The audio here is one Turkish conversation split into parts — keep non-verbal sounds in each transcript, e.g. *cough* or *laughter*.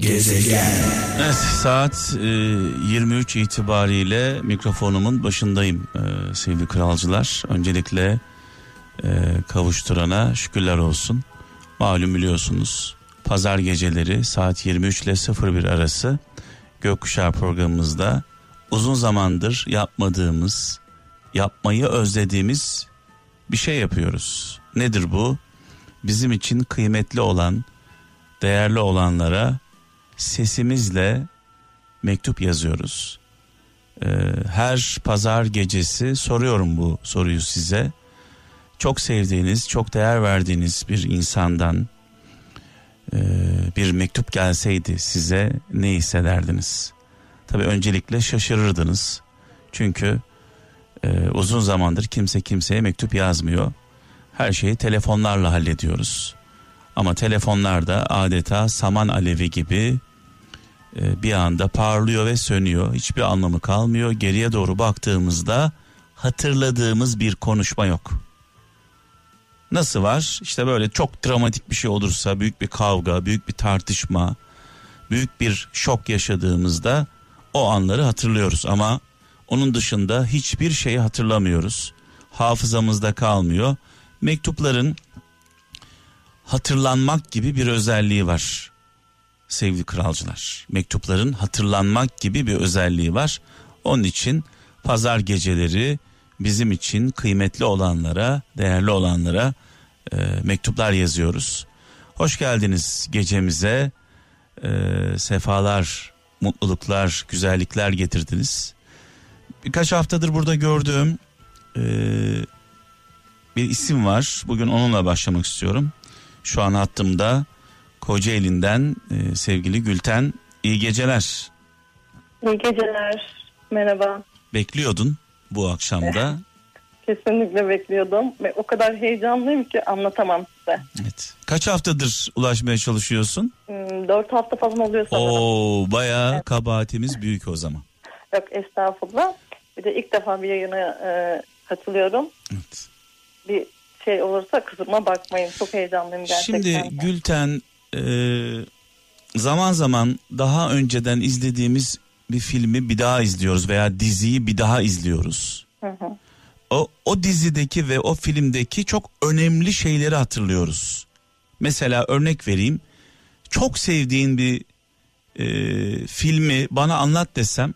Gezegen. Evet saat e, 23 itibariyle mikrofonumun başındayım e, sevgili kralcılar. Öncelikle e, kavuşturana şükürler olsun. Malum biliyorsunuz pazar geceleri saat 23 ile 01 arası Gökkuşağı programımızda uzun zamandır yapmadığımız, yapmayı özlediğimiz bir şey yapıyoruz. Nedir bu? Bizim için kıymetli olan, değerli olanlara sesimizle mektup yazıyoruz. Ee, her pazar gecesi soruyorum bu soruyu size. Çok sevdiğiniz, çok değer verdiğiniz bir insandan e, bir mektup gelseydi size ne hissederdiniz? Tabii öncelikle şaşırırdınız. Çünkü e, uzun zamandır kimse kimseye mektup yazmıyor. Her şeyi telefonlarla hallediyoruz. Ama telefonlar da adeta saman alevi gibi bir anda parlıyor ve sönüyor. Hiçbir anlamı kalmıyor. Geriye doğru baktığımızda hatırladığımız bir konuşma yok. Nasıl var? İşte böyle çok dramatik bir şey olursa, büyük bir kavga, büyük bir tartışma, büyük bir şok yaşadığımızda o anları hatırlıyoruz ama onun dışında hiçbir şeyi hatırlamıyoruz. Hafızamızda kalmıyor. Mektupların hatırlanmak gibi bir özelliği var sevgili kralcılar. Mektupların hatırlanmak gibi bir özelliği var. Onun için pazar geceleri bizim için kıymetli olanlara, değerli olanlara e, mektuplar yazıyoruz. Hoş geldiniz gecemize. E, sefalar, mutluluklar, güzellikler getirdiniz. Birkaç haftadır burada gördüğüm e, bir isim var. Bugün onunla başlamak istiyorum. Şu an hattımda Kocaeli'nden e, sevgili Gülten. İyi geceler. İyi geceler. Merhaba. Bekliyordun bu akşamda. *laughs* Kesinlikle bekliyordum ve o kadar heyecanlıyım ki anlatamam size. Evet. Kaç haftadır ulaşmaya çalışıyorsun? Hmm, dört hafta falan oluyor sanırım. Oo, bayağı evet. kabahatimiz büyük o zaman. *laughs* Yok estağfurullah. Bir de ilk defa bir yayına e, katılıyorum. Evet. Bir şey olursa kusuruma bakmayın. Çok heyecanlıyım gerçekten. Şimdi Gülten e, zaman zaman daha önceden izlediğimiz bir filmi bir daha izliyoruz veya diziyi bir daha izliyoruz. Hı hı. O, o dizideki ve o filmdeki çok önemli şeyleri hatırlıyoruz. Mesela örnek vereyim. Çok sevdiğin bir e, filmi bana anlat desem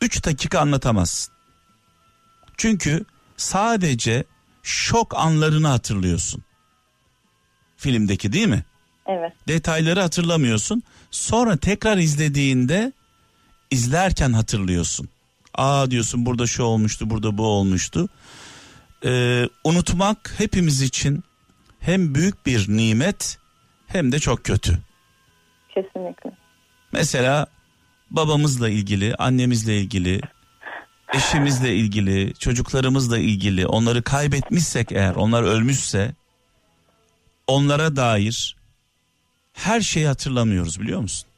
3 dakika anlatamazsın. Çünkü sadece şok anlarını hatırlıyorsun. Filmdeki değil mi? Evet. Detayları hatırlamıyorsun. Sonra tekrar izlediğinde izlerken hatırlıyorsun. Aa diyorsun burada şu olmuştu, burada bu olmuştu. Ee, unutmak hepimiz için hem büyük bir nimet hem de çok kötü. Kesinlikle. Mesela babamızla ilgili, annemizle ilgili, eşimizle ilgili, çocuklarımızla ilgili onları kaybetmişsek eğer, onlar ölmüşse onlara dair her şeyi hatırlamıyoruz biliyor musun?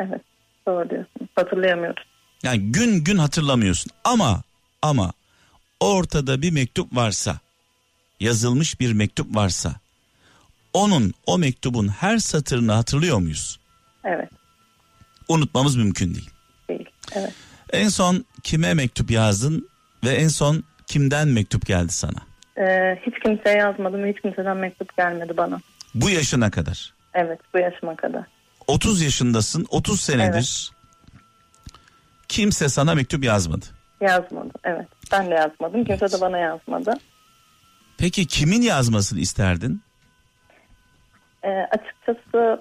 Evet doğru diyorsun hatırlayamıyoruz. Yani gün gün hatırlamıyorsun ama ama ortada bir mektup varsa yazılmış bir mektup varsa onun o mektubun her satırını hatırlıyor muyuz? Evet. Unutmamız mümkün değil. Değil. Evet. En son kime mektup yazdın ve en son kimden mektup geldi sana? Ee, hiç kimseye yazmadım hiç kimseden mektup gelmedi bana. Bu yaşına kadar. Evet bu yaşıma kadar. 30 yaşındasın 30 senedir kimse sana mektup yazmadı. Yazmadım evet. Ben de yazmadım. Kimse de bana yazmadı. Peki kimin yazmasını isterdin? Ee, açıkçası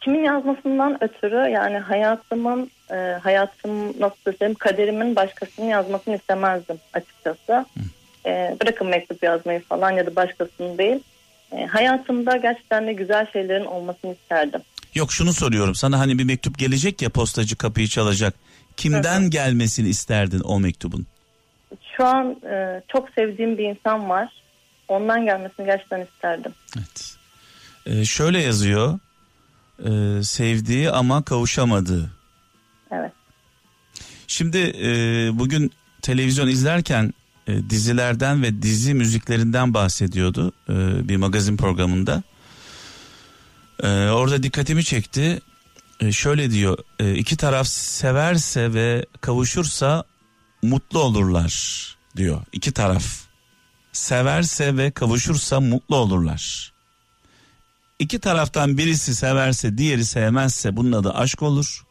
kimin yazmasından ötürü yani hayatımın e, hayatım nasıl desem kaderimin başkasının yazmasını istemezdim açıkçası. E, bırakın mektup yazmayı falan ya da başkasının değil. E, hayatımda gerçekten de güzel şeylerin olmasını isterdim. Yok şunu soruyorum sana hani bir mektup gelecek ya postacı kapıyı çalacak. Kimden hı. gelmesini isterdin o mektubun? Şu an e, çok sevdiğim bir insan var. Ondan gelmesini gerçekten isterdim. Evet. Ee, şöyle yazıyor. Ee, sevdiği ama kavuşamadığı. Evet. Şimdi e, bugün televizyon izlerken e, dizilerden ve dizi müziklerinden bahsediyordu e, bir magazin programında. Ee, orada dikkatimi çekti. Ee, şöyle diyor. E, iki taraf severse ve kavuşursa mutlu olurlar diyor. İki taraf severse ve kavuşursa mutlu olurlar. İki taraftan birisi severse diğeri sevmezse bunun adı aşk olur.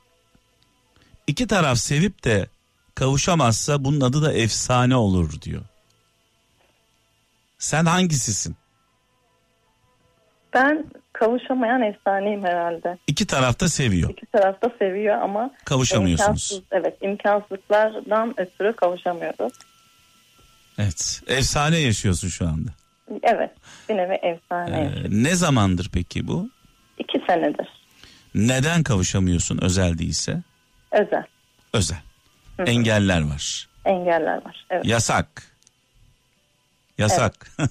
İki taraf sevip de kavuşamazsa bunun adı da efsane olur diyor. Sen hangisisin? Ben kavuşamayan efsaneyim herhalde. İki tarafta seviyor. İki tarafta seviyor ama Kavuşamıyorsunuz. imkansız, evet imkansızlıklardan ötürü kavuşamıyoruz. Evet. Efsane yaşıyorsun şu anda. Evet bir nevi efsane. Ee, ne zamandır peki bu? İki senedir Neden kavuşamıyorsun özel değilse? özel Özel. Hı. Engeller var. engeller var. Evet. Yasak. Yasak. *laughs*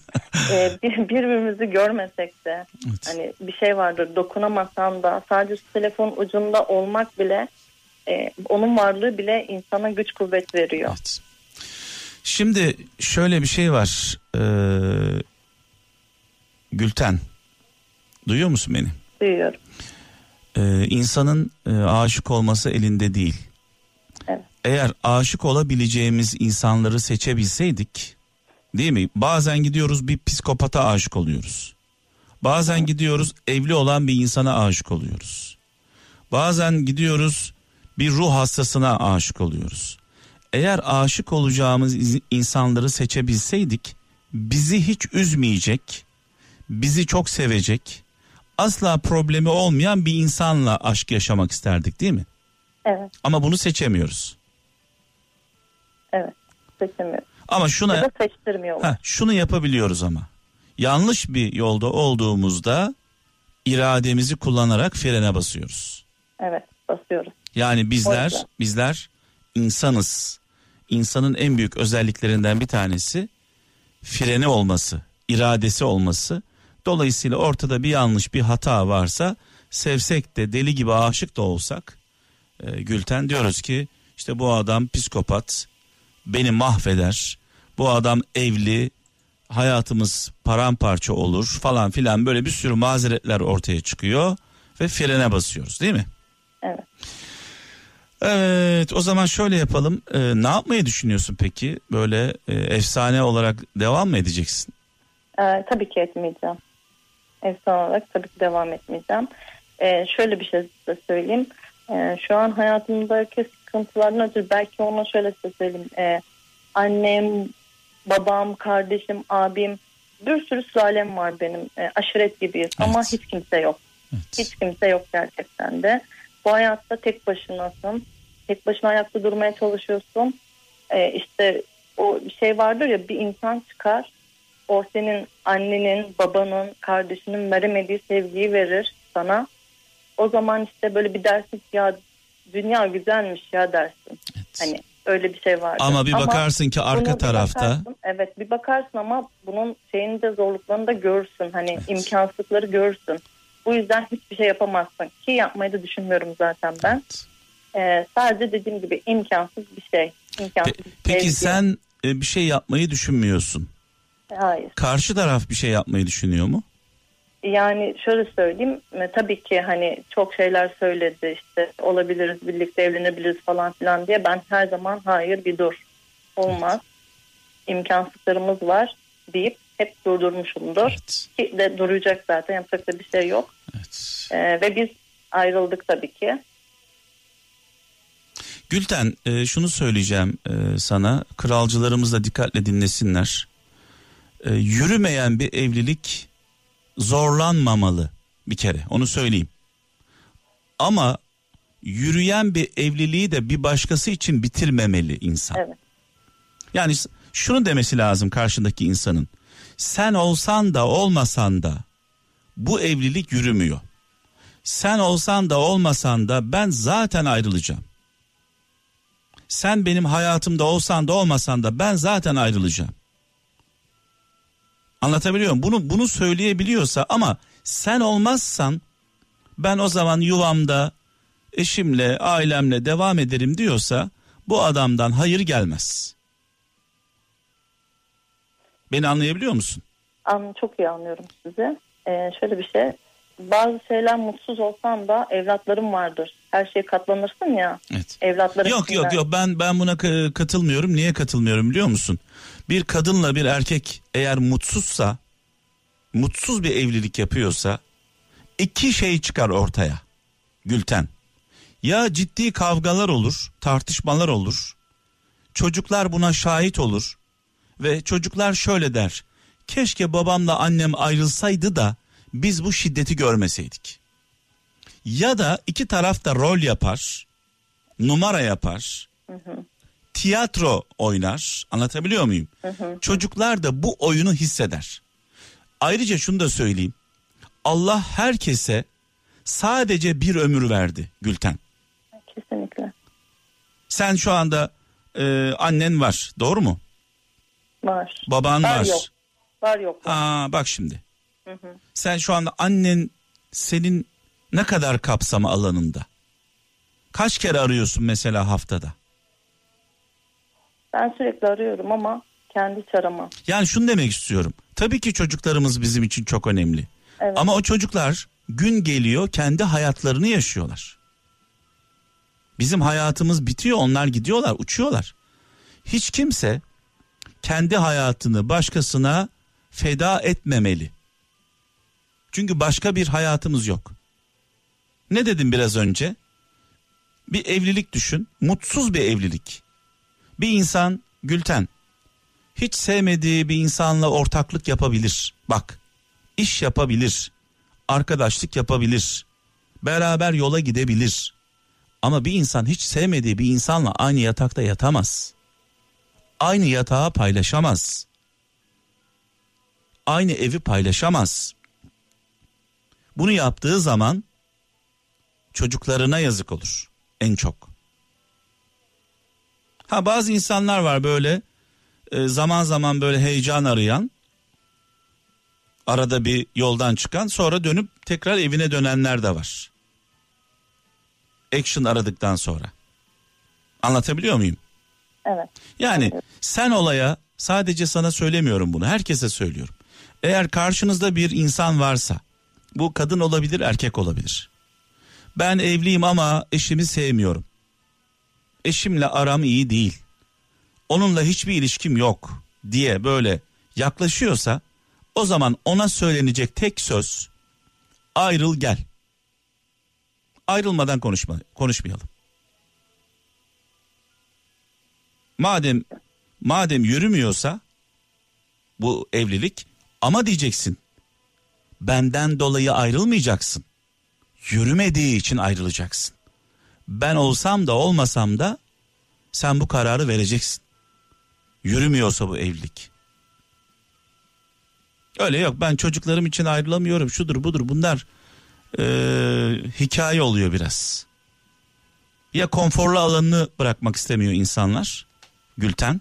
Ee, bir- birbirimizi görmesek de Evet. hani bir şey vardır dokunamasan da sadece şu telefonun ucunda olmak bile e, onun varlığı bile insana güç kuvvet veriyor. Evet. Şimdi şöyle bir şey var. Ee, Gülten. Duyuyor musun beni? Duyuyorum. Ee, insanın e, aşık olması elinde değil. Eğer aşık olabileceğimiz insanları seçebilseydik, değil mi? Bazen gidiyoruz bir psikopata aşık oluyoruz. Bazen gidiyoruz evli olan bir insana aşık oluyoruz. Bazen gidiyoruz bir ruh hastasına aşık oluyoruz. Eğer aşık olacağımız insanları seçebilseydik, bizi hiç üzmeyecek, bizi çok sevecek, asla problemi olmayan bir insanla aşk yaşamak isterdik değil mi? Evet, Ama bunu seçemiyoruz. Evet. Seçemiyorum. Ama Ya şuna seçtirmiyorlar. ha, şunu yapabiliyoruz ama. Yanlış bir yolda olduğumuzda irademizi kullanarak frene basıyoruz. Evet, basıyoruz. Yani bizler bizler insanız. İnsanın en büyük özelliklerinden bir tanesi freni olması, iradesi olması. Dolayısıyla ortada bir yanlış, bir hata varsa sevsek de deli gibi aşık da olsak e, Gülten diyoruz ki işte bu adam psikopat, beni mahveder. Bu adam evli, hayatımız paramparça olur falan filan böyle bir sürü mazeretler ortaya çıkıyor ve frene basıyoruz değil mi? Evet. Evet o zaman şöyle yapalım. Ee, ne yapmayı düşünüyorsun peki? Böyle e, efsane olarak devam mı edeceksin? Ee, tabii ki etmeyeceğim. Efsane olarak tabii ki devam etmeyeceğim. Ee, şöyle bir şey size söyleyeyim. Ee, şu an hayatımdaki sıkıntılardan ötürü belki ona şöyle söyleyeyim. Ee, annem, babam, kardeşim, abim bir sürü sülalem var benim. Ee, aşiret gibiyiz ama Evet. hiç kimse yok. Evet. Hiç kimse yok gerçekten de. Bu hayatta tek başınasın. Tek başına ayakta durmaya çalışıyorsun. Ee, işte o şey vardır ya bir insan çıkar. O senin annenin, babanın, kardeşinin veremediği sevgiyi verir sana. O zaman işte böyle bir dersin ya dünya güzelmiş ya dersin. Evet. Hani öyle bir şey vardır. Ama bir bakarsın ki arka tarafta bakarsın, evet bir bakarsın ama bunun şeyini de zorluklarını da görürsün. Hani Evet. imkansızlıkları görürsün. Bu yüzden hiçbir şey yapamazsın. Ki yapmayı da düşünmüyorum zaten ben. Evet. Ee, sadece dediğim gibi imkansız bir şey. İmkansız Pe- bir peki sevgi. sen e, bir şey yapmayı düşünmüyorsun. Hayır. Karşı taraf bir şey yapmayı düşünüyor mu? Yani şöyle söyleyeyim. e, Tabii ki hani çok şeyler söyledi işte olabiliriz birlikte evlenebiliriz falan filan diye. Ben her zaman hayır bir dur. Olmaz. İmkansızlarımız var deyip hep durdurmuşumdur. Evet. Ki de duracak zaten yapacak da bir şey yok. Evet. Ee, ve biz ayrıldık tabii ki. Gülten e, şunu söyleyeceğim e, sana. Kralcılarımız da dikkatle dinlesinler. E, yürümeyen bir evlilik zorlanmamalı bir kere onu söyleyeyim. Ama yürüyen bir evliliği de bir başkası için bitirmemeli insan. Evet. Yani şunu demesi lazım karşındaki insanın. Sen olsan da olmasan da bu evlilik yürümüyor. Sen olsan da olmasan da ben zaten ayrılacağım. Sen benim hayatımda olsan da olmasan da ben zaten ayrılacağım. Anlatabiliyor muyum? Bunu bunu söyleyebiliyorsa ama sen olmazsan ben o zaman yuvamda eşimle, ailemle devam ederim diyorsa bu adamdan hayır gelmez. Beni anlayabiliyor musun? An çok iyi anlıyorum sizi. Ee, şöyle bir şey. bazı şeyler mutsuz olsam da evlatlarım vardır. Her şeye katlanırsın ya. Evet. Evlatlarım Yok yok yok ben ben buna katılmıyorum. Niye katılmıyorum biliyor musun? Bir kadınla bir erkek eğer mutsuzsa, mutsuz bir evlilik yapıyorsa iki şey çıkar ortaya. Gülten. Ya ciddi kavgalar olur, tartışmalar olur. Çocuklar buna şahit olur ve çocuklar şöyle der. Keşke babamla annem ayrılsaydı da biz bu şiddeti görmeseydik. Ya da iki taraf da rol yapar, numara yapar, hı hı. Tiyatro oynar. Anlatabiliyor muyum? Hı hı. Çocuklar da bu oyunu hisseder. Ayrıca şunu da söyleyeyim. Allah herkese sadece bir ömür verdi Gülten. Kesinlikle. Sen şu anda e, annen var doğru mu? Var. Baban var. Var yok. Var yok. Aa, bak şimdi. Hı hı. Sen şu anda annen senin ne kadar kapsama alanında? Kaç kere arıyorsun mesela haftada? Ben sürekli arıyorum ama kendi çarama. Yani şunu demek istiyorum. Tabii ki çocuklarımız bizim için çok önemli. Evet. Ama o çocuklar gün geliyor kendi hayatlarını yaşıyorlar. Bizim hayatımız bitiyor onlar gidiyorlar uçuyorlar. Hiç kimse kendi hayatını başkasına feda etmemeli. Çünkü başka bir hayatımız yok. Ne dedim biraz önce? Bir evlilik düşün. Mutsuz bir evlilik. Bir insan Gülten hiç sevmediği bir insanla ortaklık yapabilir. Bak iş yapabilir. Arkadaşlık yapabilir. Beraber yola gidebilir. Ama bir insan hiç sevmediği bir insanla aynı yatakta yatamaz. Aynı yatağı paylaşamaz. Aynı evi paylaşamaz. Bunu yaptığı zaman çocuklarına yazık olur en çok. Ha bazı insanlar var böyle e, zaman zaman böyle heyecan arayan arada bir yoldan çıkan sonra dönüp tekrar evine dönenler de var. Action aradıktan sonra. Anlatabiliyor muyum? Evet. Yani evet. sen olaya sadece sana söylemiyorum bunu herkese söylüyorum. Eğer karşınızda bir insan varsa bu kadın olabilir erkek olabilir. Ben evliyim ama eşimi sevmiyorum. Eşimle aram iyi değil. Onunla hiçbir ilişkim yok diye böyle yaklaşıyorsa o zaman ona söylenecek tek söz ayrıl gel. Ayrılmadan konuşma, konuşmayalım. Madem madem yürümüyorsa bu evlilik ama diyeceksin benden dolayı ayrılmayacaksın. Yürümediği için ayrılacaksın. Ben olsam da olmasam da sen bu kararı vereceksin. Yürümüyorsa bu evlilik. Öyle yok ben çocuklarım için ayrılamıyorum şudur budur bunlar e, hikaye oluyor biraz. Ya konforlu alanını bırakmak istemiyor insanlar Gülten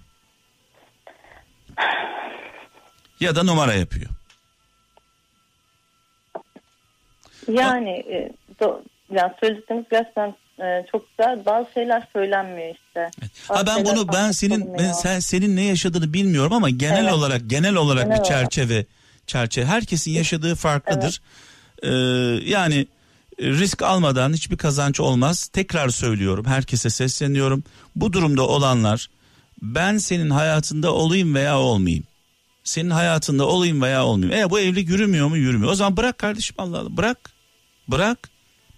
ya da numara yapıyor. Yani e, do, yani söyledikleriniz gerçekten e, çok güzel. Bazı şeyler söylenmiyor işte. Evet. Ha ben bunu ben senin ben sen senin ne yaşadığını bilmiyorum ama genel evet. olarak genel olarak genel bir çerçeve olarak. çerçeve herkesin yaşadığı farklıdır. Evet. Ee, yani risk almadan hiçbir kazanç olmaz. Tekrar söylüyorum herkese sesleniyorum. Bu durumda olanlar ben senin hayatında olayım veya olmayayım. Senin hayatında olayım veya olmayayım. Eğer bu evlilik yürümüyor mu yürümüyor. O zaman bırak kardeşim Allah Allah bırak. Bırak.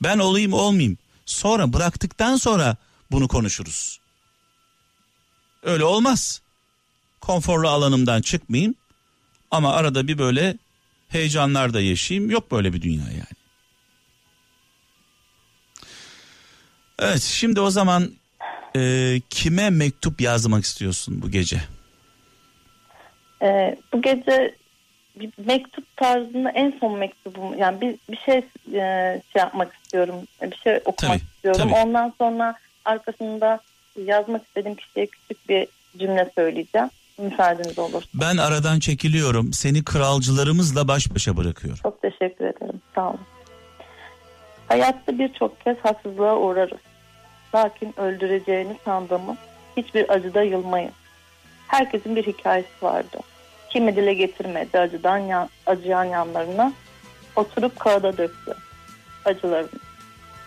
Ben olayım olmayayım. Sonra bıraktıktan sonra bunu konuşuruz. Öyle olmaz. Konforlu alanımdan çıkmayayım. Ama arada bir böyle heyecanlar da yaşayayım. Yok böyle bir dünya yani. Evet şimdi o zaman e, kime mektup yazmak istiyorsun bu gece? E, bu gece bir mektup tarzında en son mektubum yani bir bir şey, e, şey yapmak istiyorum bir şey okumak tabii, istiyorum tabii. ondan sonra arkasında yazmak istediğim kişiye küçük bir cümle söyleyeceğim müsaadeniz olur. Ben aradan çekiliyorum seni kralcılarımızla baş başa bırakıyorum. Çok teşekkür ederim sağ olun. Hayatta birçok kez haksızlığa uğrarız. Lakin öldüreceğini sandığımız hiçbir acıda yılmayız. Herkesin bir hikayesi vardı kimi dile getirmedi acıdan acıyan yanlarını. Oturup kağıda döktü acılarını.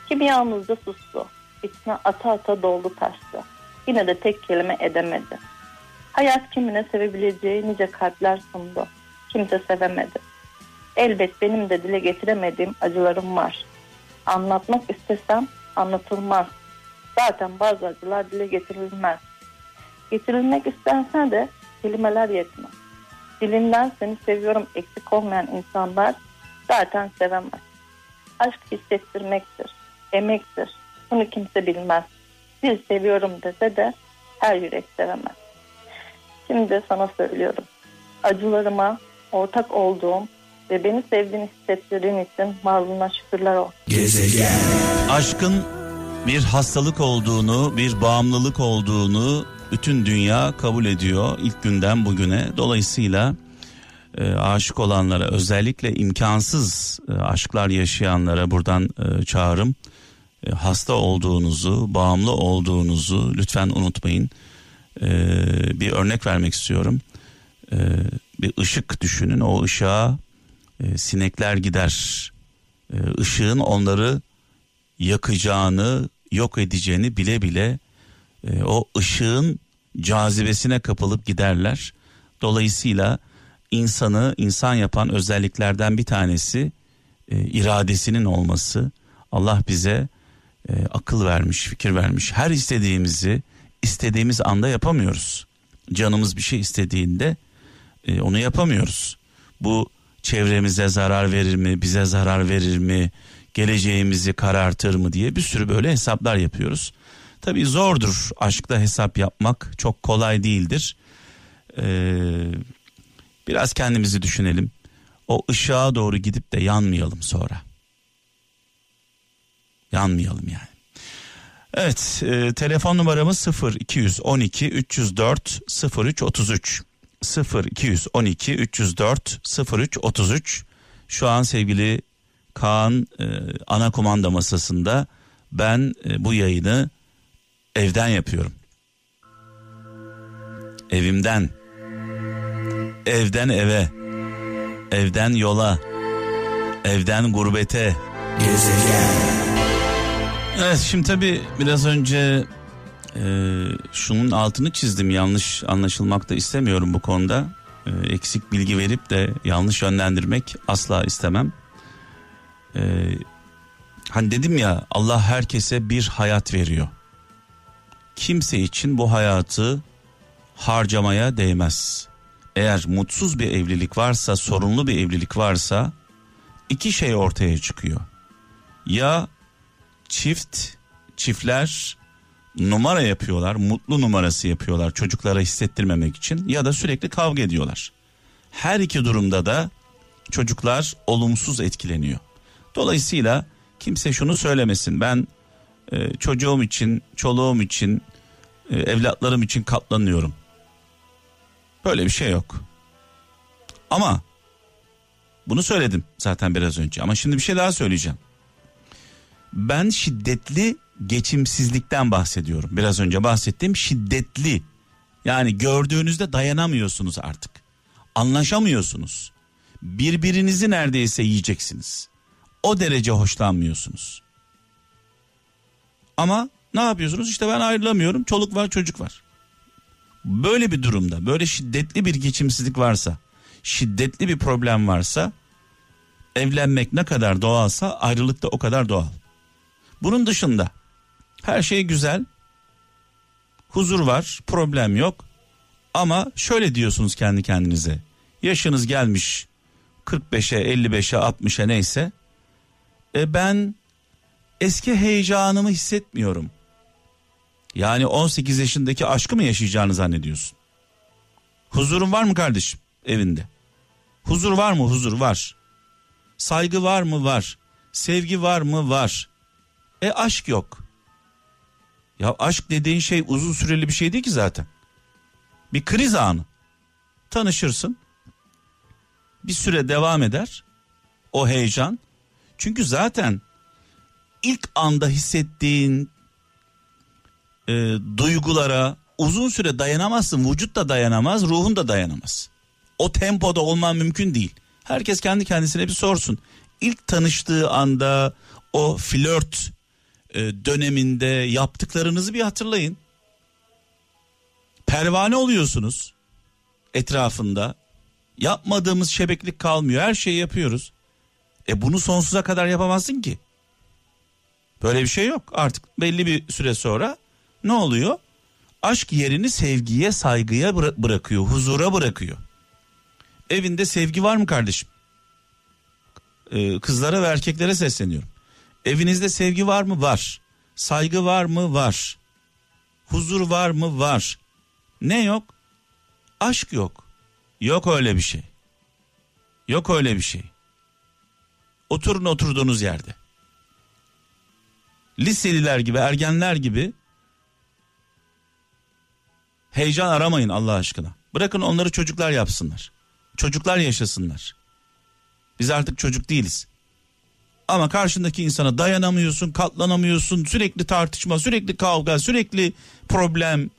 Kimi yalnızca sustu. İçine ata ata doldu taştı. Yine de tek kelime edemedi. Hayat kimine sevebileceği nice kalpler sundu. Kimse sevemedi. Elbet benim de dile getiremediğim acılarım var. Anlatmak istesem anlatılmaz. Zaten bazı acılar dile getirilmez. Getirilmek istense de kelimeler yetmez. Dilinden seni seviyorum eksik olmayan insanlar zaten sevemez. Aşk hissettirmektir, emektir. Bunu kimse bilmez. Bir seviyorum dese de her yürek sevemez. Şimdi sana söylüyorum. Acılarıma ortak olduğum ve beni sevdiğini hissettirdiğin için varlığına şükürler olsun. Gezegen. Aşkın bir hastalık olduğunu, bir bağımlılık olduğunu bütün dünya kabul ediyor ilk günden bugüne. Dolayısıyla e, aşık olanlara özellikle imkansız e, aşklar yaşayanlara buradan e, çağrım. E, hasta olduğunuzu, bağımlı olduğunuzu lütfen unutmayın. E, bir örnek vermek istiyorum. E, bir ışık düşünün. O ışığa e, sinekler gider. E, ışığın onları yakacağını, yok edeceğini bile bile e, o ışığın cazibesine kapılıp giderler. Dolayısıyla insanı insan yapan özelliklerden bir tanesi e, iradesinin olması. Allah bize e, akıl vermiş, fikir vermiş. Her istediğimizi istediğimiz anda yapamıyoruz. Canımız bir şey istediğinde e, onu yapamıyoruz. Bu çevremize zarar verir mi, bize zarar verir mi, geleceğimizi karartır mı diye bir sürü böyle hesaplar yapıyoruz. Tabii zordur aşkta hesap yapmak çok kolay değildir. Ee, biraz kendimizi düşünelim. O ışığa doğru gidip de yanmayalım sonra. Yanmayalım yani. Evet e, telefon numaramız 0 212 304 03 33 0 212 304 03 33 şu an sevgili Kaan e, ana kumanda masasında ben e, bu yayını evden yapıyorum. Evimden. Evden eve. Evden yola. Evden gurbete. Gezegen. Evet şimdi tabi biraz önce e, şunun altını çizdim yanlış anlaşılmak da istemiyorum bu konuda. E, eksik bilgi verip de yanlış yönlendirmek asla istemem. E, hani dedim ya Allah herkese bir hayat veriyor kimse için bu hayatı harcamaya değmez. Eğer mutsuz bir evlilik varsa, sorunlu bir evlilik varsa iki şey ortaya çıkıyor. Ya çift, çiftler numara yapıyorlar, mutlu numarası yapıyorlar çocuklara hissettirmemek için ya da sürekli kavga ediyorlar. Her iki durumda da çocuklar olumsuz etkileniyor. Dolayısıyla kimse şunu söylemesin ben e, çocuğum için, çoluğum için, e, evlatlarım için katlanıyorum. Böyle bir şey yok. Ama bunu söyledim zaten biraz önce ama şimdi bir şey daha söyleyeceğim. Ben şiddetli geçimsizlikten bahsediyorum. Biraz önce bahsettiğim şiddetli. Yani gördüğünüzde dayanamıyorsunuz artık. Anlaşamıyorsunuz. Birbirinizi neredeyse yiyeceksiniz. O derece hoşlanmıyorsunuz. Ama ne yapıyorsunuz? İşte ben ayrılamıyorum. Çoluk var, çocuk var. Böyle bir durumda, böyle şiddetli bir geçimsizlik varsa, şiddetli bir problem varsa evlenmek ne kadar doğalsa ayrılık da o kadar doğal. Bunun dışında her şey güzel. Huzur var, problem yok. Ama şöyle diyorsunuz kendi kendinize. Yaşınız gelmiş 45'e, 55'e, 60'a neyse. E ben eski heyecanımı hissetmiyorum. Yani 18 yaşındaki aşkı mı yaşayacağını zannediyorsun? Huzurun var mı kardeşim evinde? Huzur var mı? Huzur var. Saygı var mı? Var. Sevgi var mı? Var. E aşk yok. Ya aşk dediğin şey uzun süreli bir şey değil ki zaten. Bir kriz anı. Tanışırsın. Bir süre devam eder. O heyecan. Çünkü zaten ilk anda hissettiğin e, duygulara uzun süre dayanamazsın. Vücut da dayanamaz, ruhun da dayanamaz. O tempoda olman mümkün değil. Herkes kendi kendisine bir sorsun. ilk tanıştığı anda o flört e, döneminde yaptıklarınızı bir hatırlayın. Pervane oluyorsunuz etrafında. Yapmadığımız şebeklik kalmıyor. Her şeyi yapıyoruz. E bunu sonsuza kadar yapamazsın ki. Böyle bir şey yok. Artık belli bir süre sonra ne oluyor? Aşk yerini sevgiye, saygıya bıra- bırakıyor, huzura bırakıyor. Evinde sevgi var mı kardeşim? Ee, kızlara ve erkeklere sesleniyorum. Evinizde sevgi var mı? Var. Saygı var mı? Var. Huzur var mı? Var. Ne yok? Aşk yok. Yok öyle bir şey. Yok öyle bir şey. Oturun oturduğunuz yerde. Liseliler gibi, ergenler gibi heyecan aramayın Allah aşkına. Bırakın onları çocuklar yapsınlar. Çocuklar yaşasınlar. Biz artık çocuk değiliz. Ama karşındaki insana dayanamıyorsun, katlanamıyorsun. Sürekli tartışma, sürekli kavga, sürekli problem.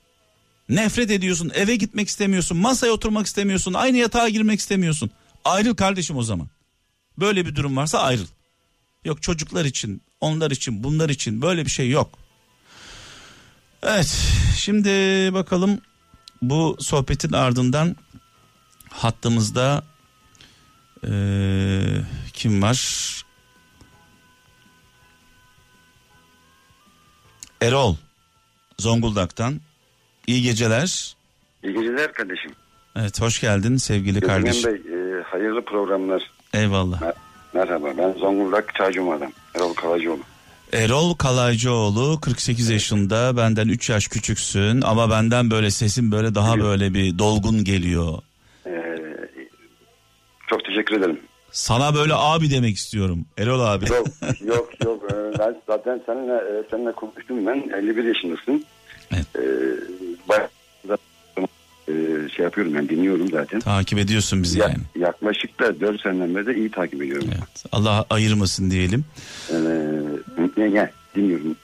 Nefret ediyorsun, eve gitmek istemiyorsun, masaya oturmak istemiyorsun, aynı yatağa girmek istemiyorsun. Ayrıl kardeşim o zaman. Böyle bir durum varsa ayrıl. Yok çocuklar için, onlar için, bunlar için böyle bir şey yok. Evet, şimdi bakalım bu sohbetin ardından hattımızda eee, kim var? Erol Zonguldak'tan. İyi geceler. İyi geceler kardeşim. Evet hoş geldin sevgili Özgen kardeşim. Bey e, hayırlı programlar. Eyvallah. Mer- Merhaba ben Zonguldak Çaycuma'dan. Erol Kalaycıoğlu. Erol Kalaycıoğlu 48 yaşında benden 3 yaş küçüksün ama benden böyle sesin böyle daha böyle bir dolgun geliyor. E, çok teşekkür ederim. Sana böyle abi demek istiyorum Erol abi. Yok *laughs* yok yok E, ben zaten seninle, e, seninle konuştum ben 51 yaşındasın. Evet. E, bayağı da, e, şey yapıyorum ben dinliyorum zaten. Takip ediyorsun bizi Ya- yani. yaklaşık da 4 seneden beri de iyi takip ediyorum. Evet. Allah ayırmasın diyelim. E, ne, ne, dinliyorum.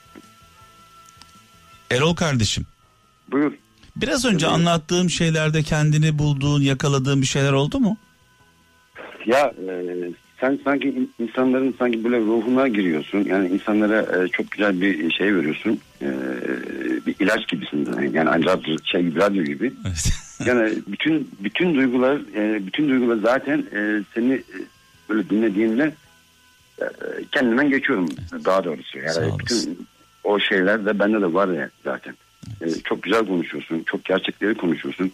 Erol kardeşim Buyur. biraz önce Evet. anlattığım şeylerde kendini bulduğun yakaladığın bir şeyler oldu mu? Ya e, sen sanki in- insanların sanki böyle ruhuna giriyorsun. Yani insanlara e, çok güzel bir şey veriyorsun. E, bir ilaç gibisin. Yani hani radyo, şey gibi, radyo gibi. Evet. *laughs* Yani bütün bütün duygular e, bütün duygular zaten e, seni e, böyle dinlediğimde e, kendimden geçiyorum daha doğrusu. Yani bütün o şeyler de bende de var ya zaten. E, çok güzel konuşuyorsun. Çok gerçekleri konuşuyorsun.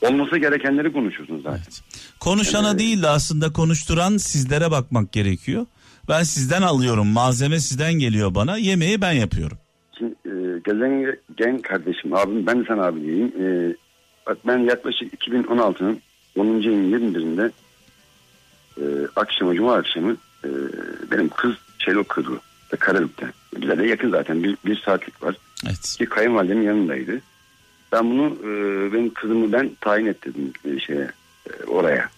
Olması gerekenleri konuşuyorsun zaten. Evet. Konuşana değil de aslında konuşturan sizlere bakmak gerekiyor. Ben sizden alıyorum malzeme sizden geliyor bana yemeği ben yapıyorum. Şimdi e, Gezen Gen kardeşim abim ben de sana abi diyeyim. E, bak ben yaklaşık 2016'nın 10. ayın 21'inde e, akşamı cuma akşamı e, benim kız okuyordu. e, Karabük'te. Bize de yakın zaten bir, bir saatlik var. Evet. Ki kayınvalidemin yanındaydı. Ben bunu e, benim kızımı ben tayin ettirdim e, şeye e, oraya.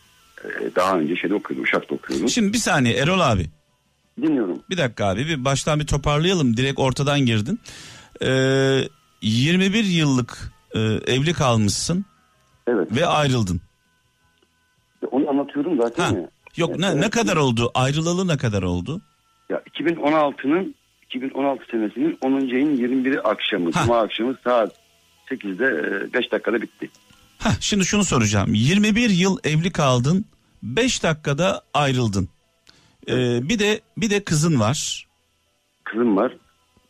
E, daha önce şeyde okuyordu Uşak'ta okuyordu. Şimdi bir saniye Erol abi. Dinliyorum. Bir dakika abi bir baştan bir toparlayalım. Direkt ortadan girdin. Ee, 21 yıllık e, evli kalmışsın Evet. ve ayrıldın. Onu anlatıyorum zaten Ha. ya. Yok ne, Evet. ne kadar oldu? Ayrılalı ne kadar oldu? Ya 2016'nın 2016 senesinin 10. ayın 21'i akşamı, Ha. Cuma akşamı saat 8'de 5 dakikada bitti. Heh, şimdi şunu soracağım. 21 yıl evli kaldın. 5 dakikada ayrıldın. Ee, bir de bir de kızın var. Kızım var.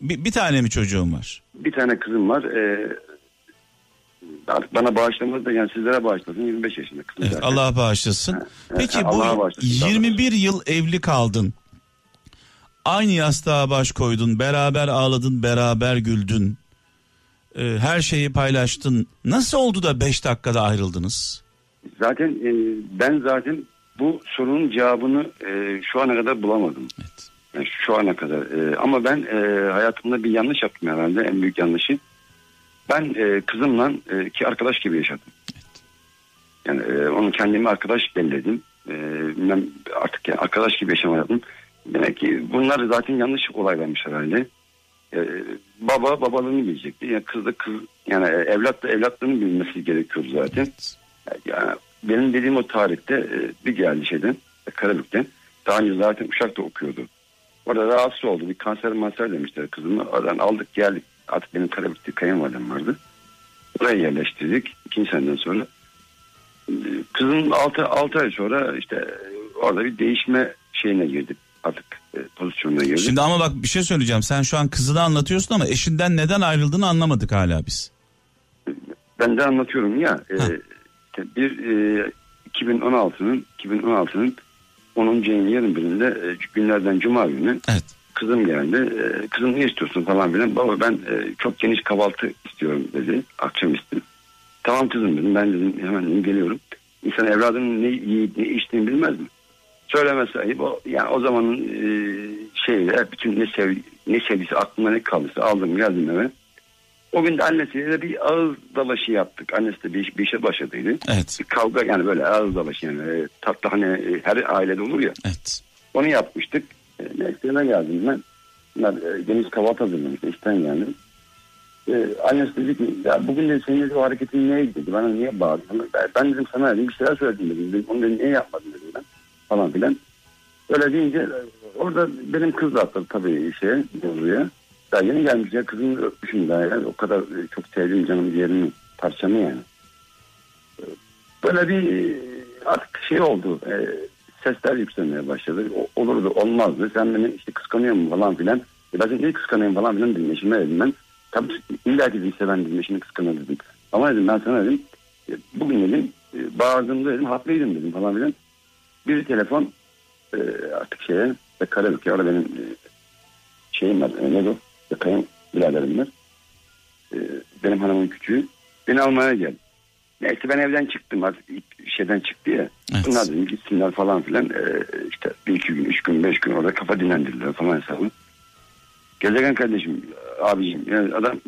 Bir, bir tane mi çocuğun var? Bir tane kızım var. Ee, artık bana bağışlamadı da yani sizlere bağışlasın 25 yaşında kızım Evet, zaten. Allah bağışlasın. Peki Allah'a bu bağışlasın. 21 yıl evli kaldın. Aynı yastığa baş koydun, beraber ağladın, beraber güldün. Ee, her şeyi paylaştın. Nasıl oldu da 5 dakikada ayrıldınız? Zaten e, ben zaten bu sorunun cevabını e, şu ana kadar bulamadım. Evet. Yani şu ana kadar. E, ama ben e, hayatımda bir yanlış yaptım herhalde en büyük yanlışı. Ben e, kızımla e, iki arkadaş gibi yaşadım. Yani e, onu kendimi arkadaş belledim. E, bilmem artık yani arkadaş gibi yaşama yaptım. Demek ki bunlar zaten yanlış olaylarmış herhalde. E, baba babalığını bilecekti. Yani kız da kız yani evlat da evlatlığını bilmesi gerekiyordu zaten. Yani benim dediğim o tarihte e, bir geldi şeyden e, Karabük'ten. daha önce zaten Uşak'ta okuyordu. Orada rahatsız oldu. Bir kanser manser demişler kızımı. Oradan aldık geldik. Artık benim Karabük'te kayınvalidem vardı. Oraya yerleştirdik. ikinci seneden sonra. Kızım 6, 6 ay sonra işte orada bir değişme şeyine girdi. Artık e, pozisyonuna girdi. Şimdi ama bak bir şey söyleyeceğim. Sen şu an kızını anlatıyorsun ama eşinden neden ayrıldığını anlamadık hala biz. Ben de anlatıyorum ya. E, bir e, 2016'nın 2016'nın 10. ayın birinde e, günlerden cuma günü Evet. kızım geldi. E, kızım ne istiyorsun falan filan. Baba ben e, çok geniş kahvaltı istiyorum dedi. Akşamüstü. Tamam kızım dedim. Ben dedim hemen geliyorum. İnsan evladının ne yiyip ne içtiğini bilmez mi? Söylemesi ayıp. O, yani o zamanın e, şeyle bütün ne, sev, ne sevdiyse aklımda ne kaldıysa aldım geldim eve. O gün de annesiyle bir ağız dalaşı yaptık. Annesi de bir, bir işe başladıydı. Evet. Bir kavga yani böyle ağız dalaşı yani. E, tatlı hani e, her ailede olur ya. Evet. Onu yapmıştık. E, neyse geldim ben. Bunlar e, deniz kahvaltı hazırlamıştı. İşten geldim. E, annesi dedi ki ya bugün de senin dedi, o hareketin neydi dedi. Bana niye bağırdın? Ben, ben dedim sana dedim bir şeyler söyledim dedim. dedim. Onu dedim niye yapmadın dedim ben. Falan filan. Öyle deyince orada benim kız da atladı tabii şeye, mevzuya. Daha yeni gelmiş ya kızımı öpmüşüm daha yani. O kadar e, çok sevdiğim canım ciğerimi parçamı yani. Böyle bir e, artık şey oldu. E, sesler yükselmeye başladı. O, olurdu olmazdı. Sen beni işte kıskanıyor mu falan filan. E ben niye kıskanıyorum falan filan dedim. Eşime dedim ben. Tabii illa ki değilse ben dedim eşini kıskanır dedim. Ama dedim ben sana dedim. e, Bugün dedim bağırdığımda dedim haklıydım dedim falan filan. Bir telefon e, artık şeye ve Karabük ya orada benim e, şeyim var. E, ne o? Yakayım biraderim var. E, benim hanımın küçüğü. Beni almaya geldi. Neyse ben evden çıktım artık şeyden çıktı ya. Evet. Bunlar dedim gitsinler falan filan. Ee, işte bir iki gün, üç gün, beş gün orada kafa dinlendirdiler falan hesabı. Gezegen kardeşim, abicim yani adam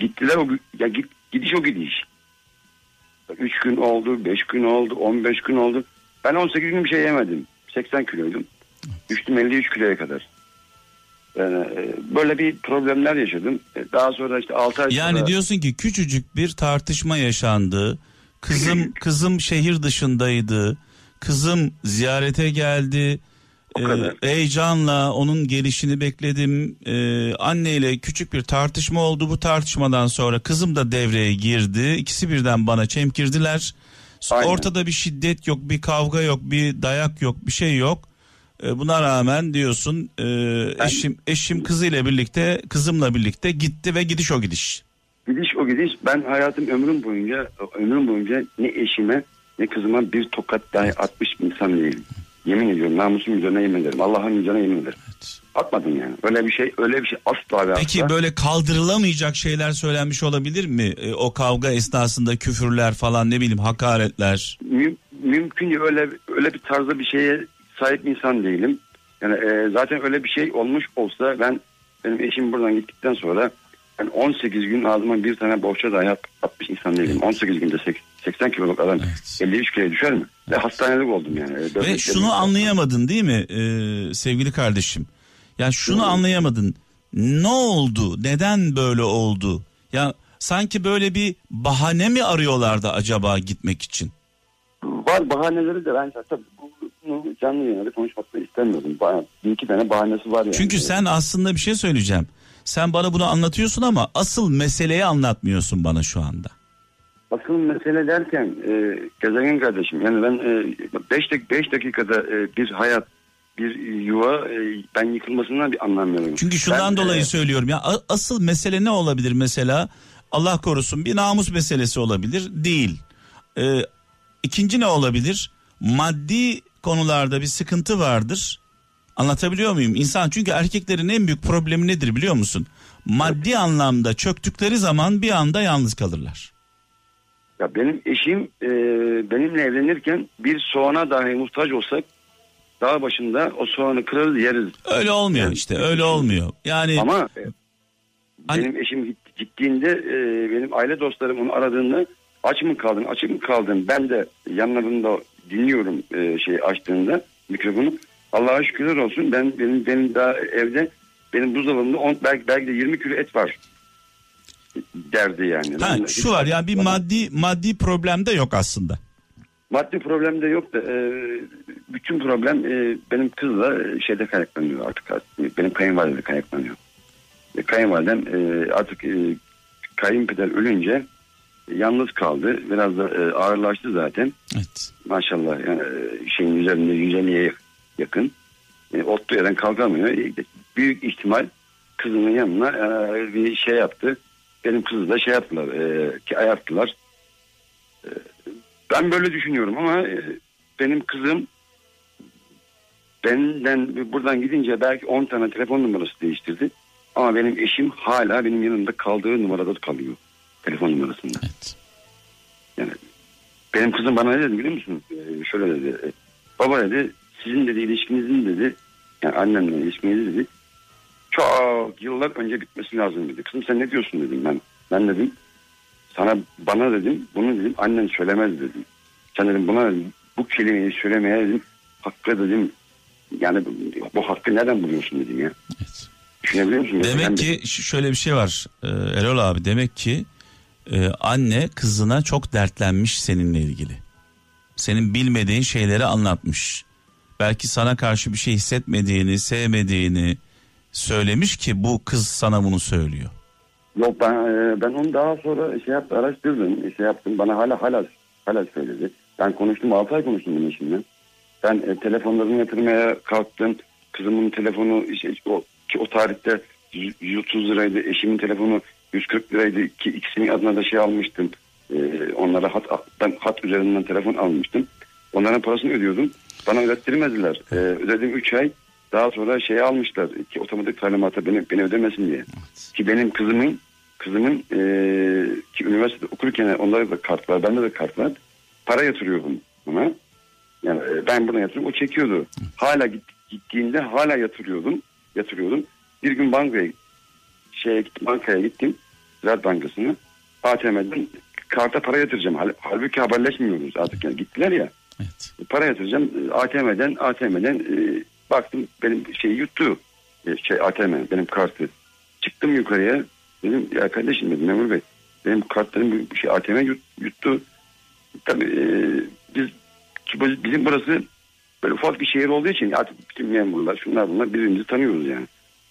gittiler o ya git, gidiş o gidiş. Üç gün oldu, beş gün oldu, on beş gün oldu. Ben 18 gün bir şey yemedim. 80 kiloydum. Düştüm 53 kiloya kadar. Yani, e, böyle bir problemler yaşadım. E, Daha sonra işte 6 ay Yani sonra... diyorsun ki küçücük bir tartışma yaşandı. Kızım *laughs* kızım şehir dışındaydı. Kızım ziyarete geldi. O Ee, heyecanla onun gelişini bekledim. Ee, anneyle küçük bir tartışma oldu. Bu tartışmadan sonra kızım da devreye girdi. İkisi birden bana çemkirdiler. Aynen. Ortada bir şiddet yok, bir kavga yok, bir dayak yok, bir şey yok. Ee, buna rağmen diyorsun e, eşim eşim kızıyla birlikte kızımla birlikte gitti ve gidiş o gidiş. Gidiş o gidiş ben hayatım ömrüm boyunca ömrüm boyunca ne eşime ne kızıma bir tokat dahi atmış bir insan değilim. Yemin ediyorum namusum üzerine yemin ederim. Allah'ın üzerine yemin ederim. Atmadım yani. Öyle bir şey öyle bir şey asla ve Peki asla. böyle kaldırılamayacak şeyler söylenmiş olabilir mi? E, o kavga esnasında küfürler falan ne bileyim hakaretler. Müm- mümkün değil öyle öyle bir tarzda bir şeye sahip insan değilim. Yani e, zaten öyle bir şey olmuş olsa ben benim eşim buradan gittikten sonra ben 18 gün ağzıma bir tane bohça dahi at- atmış insan değilim. 18 günde sek- 80 kiloluk adam Evet. 53 kiloya düşer mi? Ve hastanelik oldum yani. Ve şunu anlayamadın değil mi e, sevgili kardeşim? Yani şunu anlayamadın. Ne oldu? Neden böyle oldu? Ya sanki böyle bir bahane mi arıyorlardı acaba gitmek için? Var bahaneleri de ben tabii bunu canlı yayında konuşmak da istemiyorum. Ba- Bir iki tane bahanesi var yani. Çünkü sen aslında bir şey söyleyeceğim. Sen bana bunu anlatıyorsun ama asıl meseleyi anlatmıyorsun bana şu anda. Asıl mesele derken e, gezegen kardeşim yani ben 5 dak beş dakikada e, bir hayat bir yuva e, ben yıkılmasından bir anlamıyorum. Çünkü şundan Ben, dolayı e, söylüyorum ya asıl mesele ne olabilir mesela? Allah korusun bir namus meselesi olabilir. Değil. Ee, ikinci ne olabilir? Maddi konularda bir sıkıntı vardır. Anlatabiliyor muyum? İnsan çünkü erkeklerin en büyük problemi nedir biliyor musun? Maddi anlamda çöktükleri zaman bir anda yalnız kalırlar. Ya benim eşim e, benimle evlenirken bir soğana dahi muhtaç olsak dağ başında o soğanı kırarız yeriz. Öyle olmuyor Yani- işte öyle olmuyor. Yani Ama Hani- benim eşim git- gittiğinde e, benim aile dostlarım onu aradığında aç mı kaldın aç mı kaldın ben de yanlarında dinliyorum e, şey açtığında mikrofonu Allah'a şükürler olsun ben benim benim daha evde benim buzdolabımda on, belki, belki de 20 kilo et var derdi yani. ha, şu var yani bir maddi maddi problem de yok aslında. Maddi problem de yok da e, bütün problem e, benim kızla şeyde kaynaklanıyor artık. Benim kayınvalide kaynaklanıyor. E, kayınvalidem e, artık e, kayınpeder ölünce yalnız kaldı. Biraz da e, ağırlaştı zaten. Evet. Maşallah yani e, şeyin üzerinde 150'ye yakın. E, otlu yerden kalkamıyor. E, büyük ihtimal kızının yanına e, bir şey yaptı. Benim kızı da şey yaptılar. E, ki ayarttılar. E, ben böyle düşünüyorum ama e, benim kızım benden buradan gidince belki 10 tane telefon numarası değiştirdi. Ama benim eşim hala benim yanımda kaldığı numarada kalıyor. Telefon numarasında. Evet. Yani benim kızım bana ne dedi biliyor musun? Ee, şöyle dedi. e, Baba dedi sizin dedi ilişkinizin dedi yani annemle ilişkiniz dedi çok yıllar önce bitmesi lazım dedi. Kızım sen ne diyorsun dedim ben. Ben dedim sana bana dedim bunu dedim annen söylemez dedim. Sen dedim buna dedim, bu kelimeyi söylemeye dedim hakkı dedim yani bu, hakkı nereden buluyorsun dedim ya. evet. Düşünebiliyor musun? Ben Demek de- ki ş- şöyle bir şey var e, Erol abi demek ki e, anne kızına çok dertlenmiş seninle ilgili. Senin bilmediğin şeyleri anlatmış. Belki sana karşı bir şey hissetmediğini, sevmediğini söylemiş ki bu kız sana bunu söylüyor. Yok ben e, ben onu daha sonra şey yaptı araştırdım şey yaptım bana hala hala hala söyledi. Ben konuştum 6 ay konuştum bunun eşimle. Ben e, telefonlarını yatırmaya kalktım. Kızımın telefonu işte, o, ki o tarihte 100 130 liraydı. Eşimin telefonu 140 liraydı ki ikisinin adına da şey almıştım. E, onlara hat, ben hat üzerinden telefon almıştım. Onların parasını ödüyordum. Bana ödettirmediler. E, ödedim 3 ay. Daha sonra şey almışlar ki otomatik talimata beni, beni ödemesin diye. Ki benim kızımın kızımın e, ki üniversitede okurken onlarda da kart var. Bende de kart var. Para yatırıyordum buna. Yani e, ben buna yatırıyorum. O çekiyordu. Hala git, gittiğimde hala yatırıyordum. Yatırıyordum. Bir gün bankaya şeye gittim, bankaya gittim. Ziraat Bankası'na. ATM'den karta para yatıracağım. Hal- Halbuki haberleşmiyoruz artık. Yani gittiler ya. Evet. Para yatıracağım. E, ATM'den ATM'den e, baktım benim şeyi yuttu. E, şey ATM benim kartı. Çıktım yukarıya. Dedim ya kardeşim dedim memur bey. Benim kartlarım bir şey ATM yut, yuttu. Tabii e, biz bizim burası böyle ufak bir şehir olduğu için artık bütün memurlar şunlar bunlar birbirimizi tanıyoruz yani.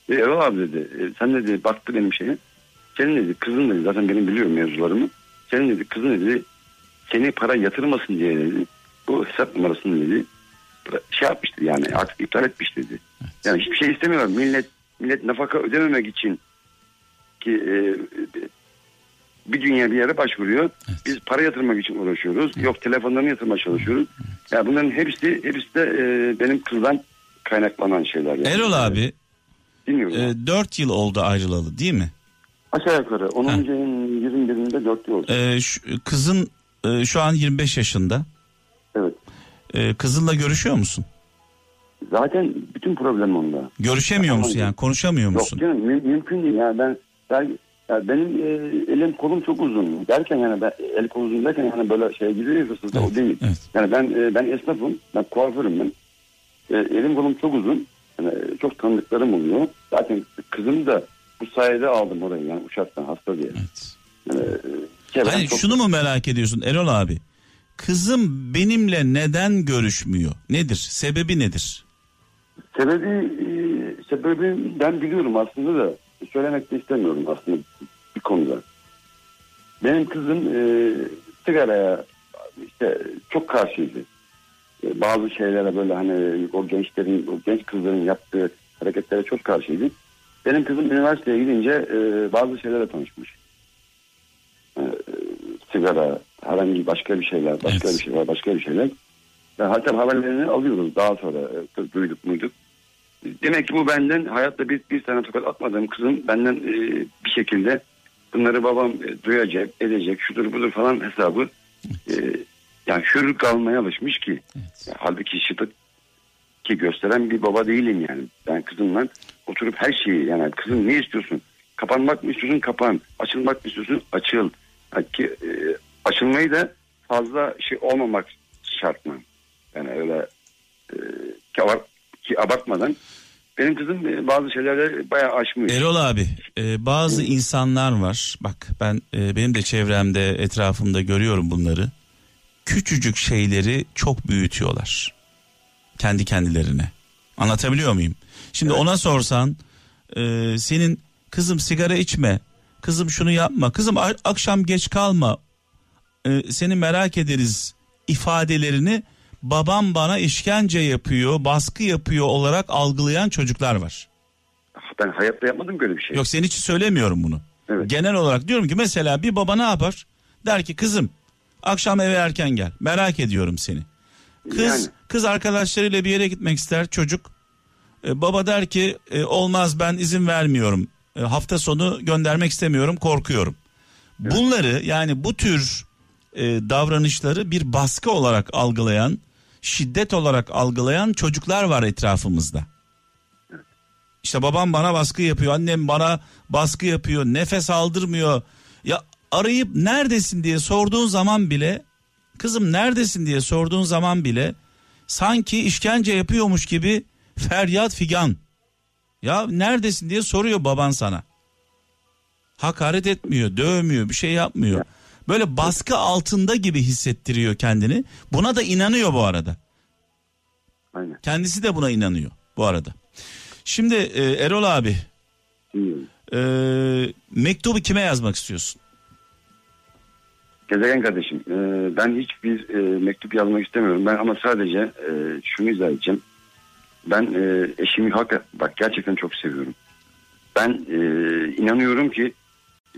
Ve Erol abi dedi e, sen dedi baktı benim şeye. Senin dedi kızın dedi zaten benim biliyorum mevzularımı. Senin dedi kızın dedi seni para yatırmasın diye dedi. Bu hesap numarasını dedi şey yapmıştı yani artık iptal etmiş dedi. Yani hiçbir şey istemiyorlar. Millet millet nafaka ödememek için ki e, bir dünya bir yere başvuruyor. Evet. Biz para yatırmak için uğraşıyoruz. Yok telefonlarını yatırmaya çalışıyoruz. Yani bunların hepsi hepsi de e, benim kızdan kaynaklanan şeyler. Yani. Erol abi Bilmiyorum. e, 4 yıl oldu ayrılalı değil mi? Aşağı yukarı 10. Ha. ayın 21'inde 4 yıl oldu. E, şu- kızın e, şu an 25 yaşında. Evet. E, kızınla görüşüyor musun? Zaten bütün problem onda. Görüşemiyor musun yani konuşamıyor Yok musun? canım mü- mümkün değil. Yani ben, ben ya benim e, elim kolum çok uzun. Derken yani ben el kol uzun derken yani böyle şey giriyor ya fısıltı o değil. evet. Yani ben e, ben esnafım. Ben kuaförüm ben. E, elim kolum çok uzun. Yani çok tanıdıklarım oluyor. Zaten kızım da bu sayede aldım orayı yani uçaktan hasta diye. evet. Yani, Hani çok- şunu mu merak ediyorsun Erol abi? Kızım benimle neden görüşmüyor? Nedir? Sebebi nedir? Sebebi e, sebebi ben biliyorum aslında da söylemek de istemiyorum aslında bir konuda. Benim kızım e, sigaraya işte çok karşıydı. E, bazı şeylere böyle hani o gençlerin, o genç kızların yaptığı hareketlere çok karşıydı. Benim kızım üniversiteye gidince e, bazı şeylerle tanışmış. E, sigara, herhangi başka bir şeyler, başka Evet. bir şeyler, başka bir şeyler. Ve hatta haberlerini alıyoruz daha sonra e, duyduk muyduk. Demek ki bu benden hayatta bir, bir tane tokat atmadığım kızım benden e, bir şekilde bunları babam e, duyacak, edecek, şudur budur falan hesabı e, yani hür kalmaya alışmış ki. Evet. Ya, halbuki şiddet ki gösteren bir baba değilim yani. Ben kızımla oturup her şeyi yani kızım ne istiyorsun? Kapanmak mı istiyorsun? Kapan. Açılmak mı istiyorsun? Açıl. Ha, ki, e, açılmayı da fazla şey olmamak şart mı? Yani öyle e, ki, abart, ki abartmadan benim kızım e, bazı şeylerde bayağı aşmış. Erol abi e, bazı insanlar var bak ben e, benim de çevremde etrafımda görüyorum bunları küçücük şeyleri çok büyütüyorlar. Kendi kendilerine. Anlatabiliyor muyum? Şimdi evet. ona sorsan e, senin kızım sigara içme, kızım şunu yapma, kızım akşam geç kalma, e, seni merak ederiz ifadelerini babam bana işkence yapıyor, baskı yapıyor olarak algılayan çocuklar var. Ben hayatta yapmadım böyle bir şey. Yok senin için söylemiyorum bunu. Evet. Genel olarak diyorum ki mesela bir baba ne yapar? Der ki kızım akşam eve erken gel. Merak ediyorum seni. Kız yani. kız arkadaşlarıyla bir yere gitmek ister çocuk. Ee, baba der ki e, olmaz ben izin vermiyorum. E, hafta sonu göndermek istemiyorum korkuyorum. Evet. Bunları yani bu tür e, davranışları bir baskı olarak algılayan, şiddet olarak algılayan çocuklar var etrafımızda. İşte babam bana baskı yapıyor, annem bana baskı yapıyor, nefes aldırmıyor. Ya arayıp neredesin diye sorduğun zaman bile, kızım neredesin diye sorduğun zaman bile sanki işkence yapıyormuş gibi feryat figan. Ya neredesin diye soruyor baban sana. Hakaret etmiyor, dövmüyor, bir şey yapmıyor. Böyle baskı altında gibi hissettiriyor kendini. Buna da inanıyor bu arada. Aynen. Kendisi de buna inanıyor bu arada. Şimdi e, Erol abi. E, mektubu kime yazmak istiyorsun? Gezegen kardeşim e, ben hiçbir e, mektup yazmak istemiyorum. Ben ama sadece e, şunu izah edeceğim. Ben e, eşimi hak bak gerçekten çok seviyorum. Ben e, inanıyorum ki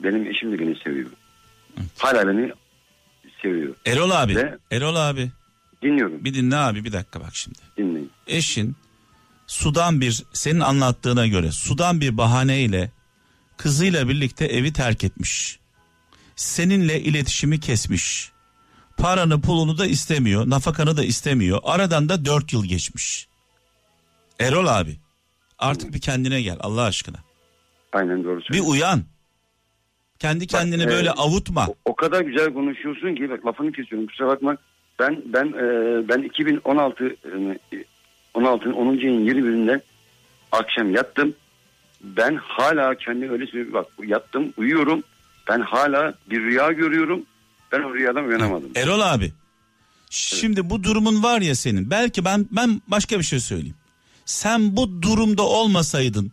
benim eşim de beni seviyor. Hala beni seviyor. Erol abi. Ve, Erol abi. Dinliyorum. Bir dinle abi bir dakika bak şimdi. Dinleyin. Eşin sudan bir senin anlattığına göre sudan bir bahaneyle kızıyla birlikte evi terk etmiş. Seninle iletişimi kesmiş. Paranı pulunu da istemiyor. Nafakanı da istemiyor. Aradan da dört yıl geçmiş. Erol abi artık bir kendine gel Allah aşkına. Aynen doğru söylüyorsun. Bir uyan. Kendi kendini bak, böyle e, avutma. O, o kadar güzel konuşuyorsun ki bak lafını kesiyorum kusura bakma. Ben ben e, ben 2016 16'ın 10. ayın 21'inde akşam yattım. Ben hala kendi öyle söylüyorum. Bak yattım uyuyorum. Ben hala bir rüya görüyorum. Ben o rüyadan uyanamadım. Erol abi. Şimdi evet. bu durumun var ya senin. Belki ben ben başka bir şey söyleyeyim. Sen bu durumda olmasaydın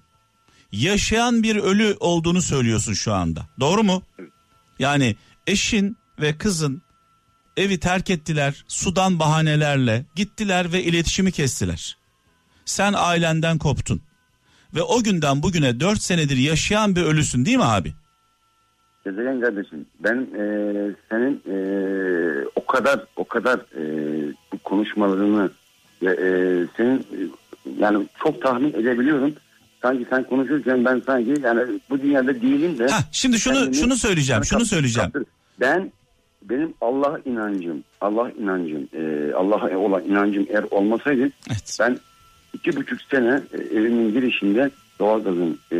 yaşayan bir ölü olduğunu söylüyorsun şu anda. Doğru mu? Evet. Yani eşin ve kızın evi terk ettiler sudan bahanelerle gittiler ve iletişimi kestiler. Sen ailenden koptun ve o günden bugüne dört senedir yaşayan bir ölüsün değil mi abi? Gezegen kardeşim ben e, senin e, o kadar o kadar e, bu konuşmalarını ve e, senin e, yani çok tahmin edebiliyorum. Sanki sen konuşurken ben sanki yani bu dünyada değilim de. Heh, şimdi şunu şunu söyleyeceğim, şunu söyleyeceğim. Ben benim Allah inancım, Allah inancım, e, Allah'a olan inancım eğer olmasaydı evet. ben iki buçuk sene e, evimin girişinde doğalgazın e,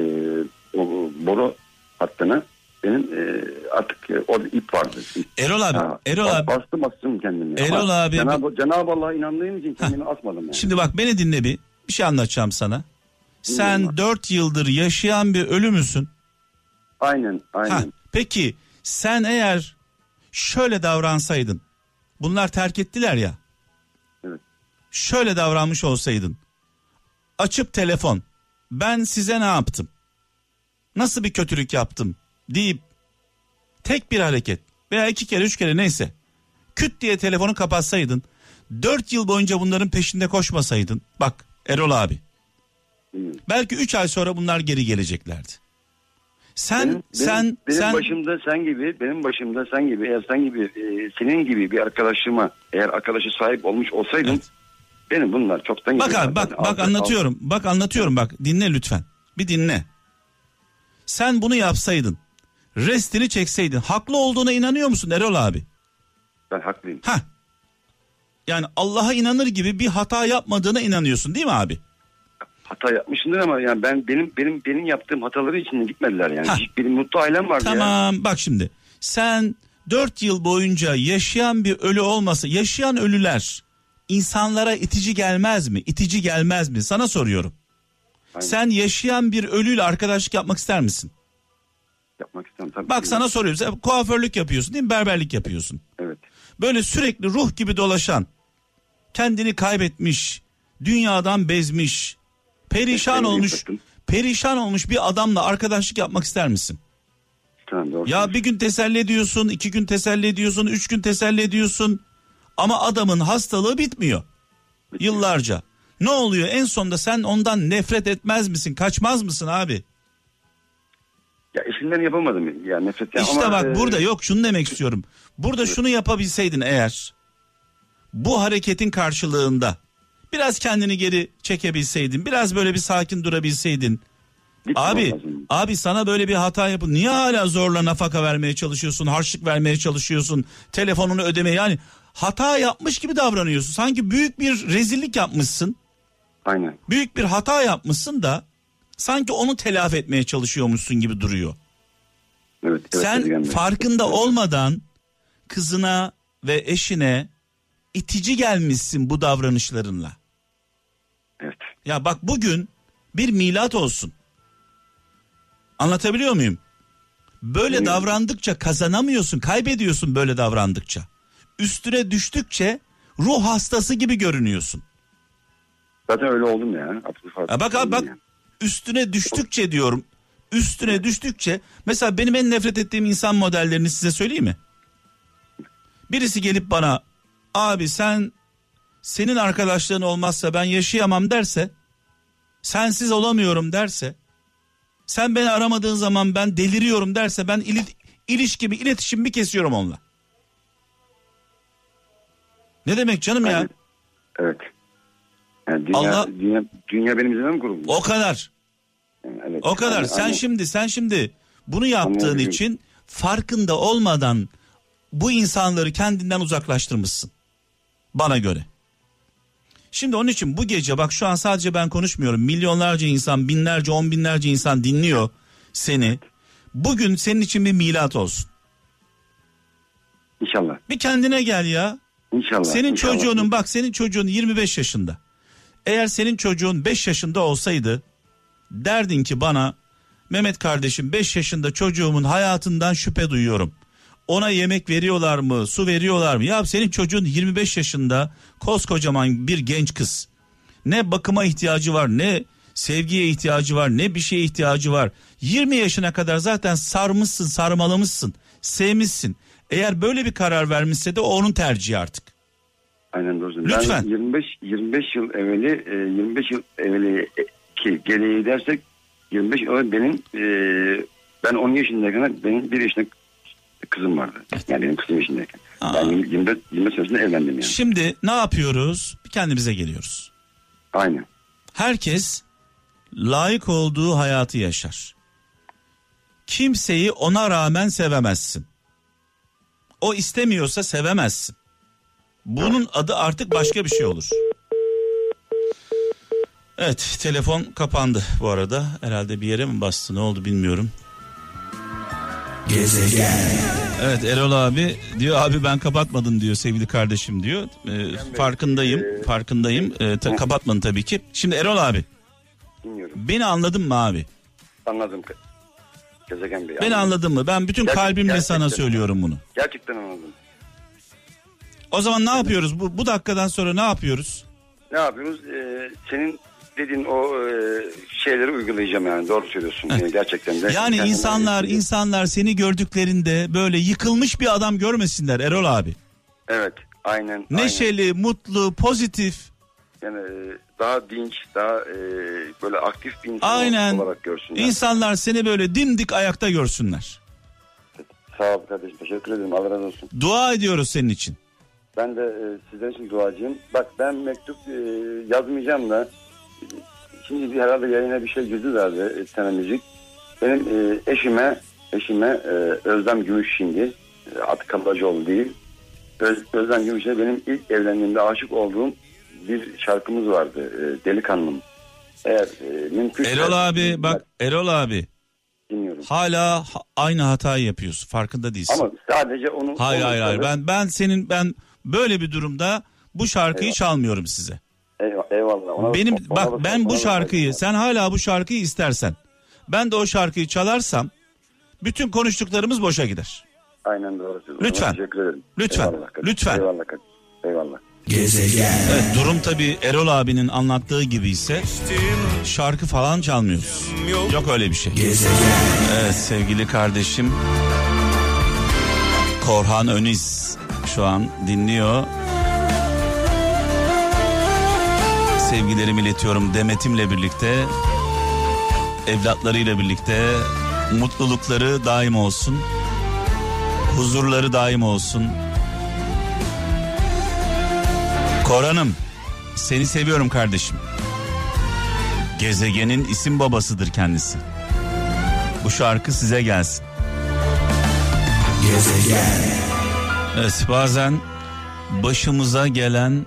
o, boru hattına benim e, artık e, orada ip vardı. Erol abi, ha, Erol abi. Bastım astım kendimi. Erol Ama abi. Cenab-ı, Cenab Allah'a inandığım için kendimi ha. asmadım. Yani. Şimdi bak beni dinle bir. Bir şey anlatacağım sana. Sen dört yıldır yaşayan bir ölü müsün? Aynen, aynen. Ha, peki sen eğer şöyle davransaydın. Bunlar terk ettiler ya. Evet. Şöyle davranmış olsaydın. Açıp telefon. Ben size ne yaptım? Nasıl bir kötülük yaptım? deyip tek bir hareket veya iki kere üç kere neyse küt diye telefonu kapatsaydın dört yıl boyunca bunların peşinde koşmasaydın bak Erol abi belki üç ay sonra bunlar geri geleceklerdi. Sen benim, sen benim, sen başımda sen gibi benim başımda sen gibi eğer sen gibi e, senin gibi bir arkadaşıma eğer arkadaşı sahip olmuş olsaydım evet. benim bunlar çoktan Bak abi bak bak anlatıyorum. Al. Bak anlatıyorum bak dinle lütfen. Bir dinle. Sen bunu yapsaydın restini çekseydin haklı olduğuna inanıyor musun Erol abi? Ben haklıyım. Ha. Yani Allah'a inanır gibi bir hata yapmadığına inanıyorsun değil mi abi? Hata yapmışsındır ama yani ben benim benim benim yaptığım hataları için gitmediler yani. Ha. Benim mutlu ailem vardı Tamam ya. bak şimdi sen dört yıl boyunca yaşayan bir ölü olmasa yaşayan ölüler insanlara itici gelmez mi? İtici gelmez mi? Sana soruyorum. Aynen. Sen yaşayan bir ölüyle arkadaşlık yapmak ister misin? Yapmak istemem tabii. Bak sana soruyorum. Sen kuaförlük yapıyorsun değil mi? Berberlik yapıyorsun. Evet. böyle sürekli ruh gibi dolaşan, kendini kaybetmiş, dünyadan bezmiş, perişan olmuş, perişan olmuş bir adamla arkadaşlık yapmak ister misin? Tamam doğru. Ya bir gün teselli ediyorsun, iki gün teselli ediyorsun, üç gün teselli ediyorsun. Ama adamın hastalığı bitmiyor. Yıllarca. Ne oluyor en sonunda sen ondan nefret etmez misin? Kaçmaz mısın abi? Ya eşinden yapamadım ya nefret. ya işte ama, bak e, burada yok şunu demek istiyorum. Burada şunu yapabilseydin eğer bu hareketin karşılığında biraz kendini geri çekebilseydin, biraz böyle bir sakin durabilseydin. gitmem Abi, lazım. abi sana böyle bir hata yapın. Niye hala zorla nafaka vermeye çalışıyorsun, harçlık vermeye çalışıyorsun, telefonunu ödeme yani hata yapmış gibi davranıyorsun. Sanki büyük bir rezillik yapmışsın. Aynen. Büyük bir hata yapmışsın da sanki onu telafi etmeye çalışıyormuşsun gibi duruyor. Evet. evet Sen farkında olmadan kızına ve eşine itici gelmişsin bu davranışlarınla. Ya bak bugün bir milat olsun. Anlatabiliyor muyum? Böyle Evet. davrandıkça kazanamıyorsun, kaybediyorsun böyle davrandıkça. Üstüne düştükçe ruh hastası gibi görünüyorsun. Zaten öyle oldum ya. Ya bak abi bak üstüne düştükçe diyorum. Üstüne düştükçe mesela benim en nefret ettiğim insan modellerini size söyleyeyim mi? Birisi gelip bana abi sen senin arkadaşlığın olmazsa ben yaşayamam derse sensiz olamıyorum derse sen beni aramadığın zaman ben deliriyorum derse ben ili, ilişkimi iletişimimi kesiyorum onunla. Ne demek canım ya? Evet. Yani dünya, Allah- dünya, dünya benim üzerime mi kuruldu? O kadar. Yani evet. O kadar. Aynen, sen aynen. şimdi sen şimdi bunu yaptığın için farkında olmadan bu insanları kendinden uzaklaştırmışsın. Bana göre. Şimdi onun için bu gece bak şu an sadece ben konuşmuyorum. Milyonlarca insan, binlerce, on binlerce insan dinliyor seni. Bugün senin için bir milat olsun. İnşallah. Bir kendine gel ya. İnşallah. Senin inşallah. çocuğunun bak senin çocuğun 25 yaşında. Eğer senin çocuğun 5 yaşında olsaydı derdin ki bana Mehmet kardeşim 5 yaşında çocuğumun hayatından şüphe duyuyorum. Ona yemek veriyorlar mı, su veriyorlar mı? Ya senin çocuğun 25 yaşında koskocaman bir genç kız. Ne bakıma ihtiyacı var, ne sevgiye ihtiyacı var, ne bir şeye ihtiyacı var. 20 yaşına kadar zaten sarmışsın, sarmalamışsın, sevmişsin. Eğer böyle bir karar vermişse de o onun tercihi artık. Aynen doğru. Lütfen. Ben 25 25 yıl evveli e, 25 yıl evveli e, ki geriye dersek 25 yıl benim e, ben 10 yaşındayken benim 1 yaşında kızım vardı. Yani benim kızım yaşındayken. Aa. Ben 20 25 25 yaşında evlendim yani. Şimdi ne yapıyoruz? Bir kendimize geliyoruz. Aynen. Herkes layık olduğu hayatı yaşar. Kimseyi ona rağmen sevemezsin. O istemiyorsa sevemezsin. Bunun adı artık başka bir şey olur. Evet telefon kapandı bu arada. Herhalde bir yere mi bastı ne oldu bilmiyorum. Evet Erol abi diyor abi ben kapatmadım diyor sevgili kardeşim diyor. Ee, farkındayım farkındayım Ee, ta- kapatmadın tabii ki. Şimdi Erol abi Dinliyorum. beni anladın mı abi? Anladım. Gezegen Bey. Beni anladın mı? Ben bütün Gerçek- kalbimle sana gerçekten. söylüyorum bunu. Gerçekten anladım. O zaman ne yapıyoruz? Bu, bu dakikadan sonra ne yapıyoruz? Ne yapıyoruz? Ee, senin dediğin o e, şeyleri uygulayacağım yani. Doğru söylüyorsun. Evet. Yani gerçekten de. Yani insanlar insanlar seni gördüklerinde böyle yıkılmış bir adam görmesinler Erol abi. Evet. Aynen. aynen. Neşeli, mutlu, pozitif. Yani e, daha dinç, daha e, böyle aktif bir insan Aynen. olarak görsünler. İnsanlar seni böyle dimdik ayakta görsünler. Sağ ol kardeşim. Teşekkür ederim. Allah razı olsun. Dua ediyoruz senin için. Ben de e, sizler için duacıyım. Bak ben mektup e, yazmayacağım da şimdi bir herhalde yayına bir şey girdi herhalde e, Sene Müzik. Benim e, eşime eşime e, Özlem Gümüş şimdi e, adı Kalıcıoğlu değil. Öz, Özlem Gümüş'e benim ilk evlendiğimde aşık olduğum bir şarkımız vardı. E, Delikanlım. Eğer e, mümkün Erol abi bak Erol abi dinliyorum. hala ha- aynı hatayı yapıyorsun. Farkında değilsin. Ama sadece onu hayır onu hayır hayır. Ben ben senin ben böyle bir durumda bu şarkıyı Eyvallah. çalmıyorum size. Eyvallah. eyvallah. Ona- Benim ona bak ben ona bu da- şarkıyı sen hala bu şarkıyı istersen ben de o şarkıyı çalarsam bütün konuştuklarımız boşa gider. Aynen doğru. Lütfen. Teşekkür ederim. Lütfen. Eyvallah. Lütfen. Eyvallah. Eyvallah. Evet, durum tabii Erol abinin anlattığı gibi ise şarkı falan çalmıyoruz. Yok öyle bir şey. Evet sevgili kardeşim Korhan Öniz şu an dinliyor. Sevgilerimi iletiyorum Demet'imle birlikte. Evlatlarıyla birlikte mutlulukları daim olsun. Huzurları daim olsun. Koran'ım seni seviyorum kardeşim. Gezegenin isim babasıdır kendisi. Bu şarkı size gelsin. Evet bazen başımıza gelen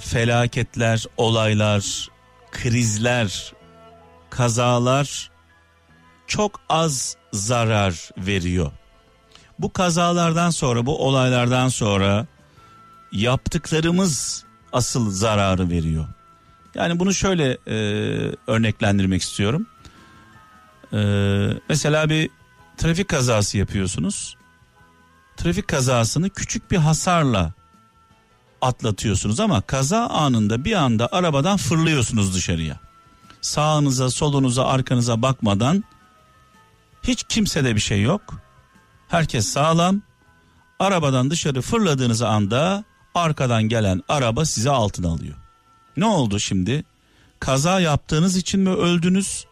felaketler, olaylar, krizler, kazalar çok az zarar veriyor. Bu kazalardan sonra, bu olaylardan sonra yaptıklarımız asıl zararı veriyor. Yani bunu şöyle e, örneklendirmek istiyorum. E, mesela bir trafik kazası yapıyorsunuz. Trafik kazasını küçük bir hasarla atlatıyorsunuz ama kaza anında bir anda arabadan fırlıyorsunuz dışarıya. Sağınıza, solunuza, arkanıza bakmadan hiç kimsede bir şey yok. Herkes sağlam. Arabadan dışarı fırladığınız anda arkadan gelen araba sizi altına alıyor. Ne oldu şimdi? Kaza yaptığınız için mi öldünüz?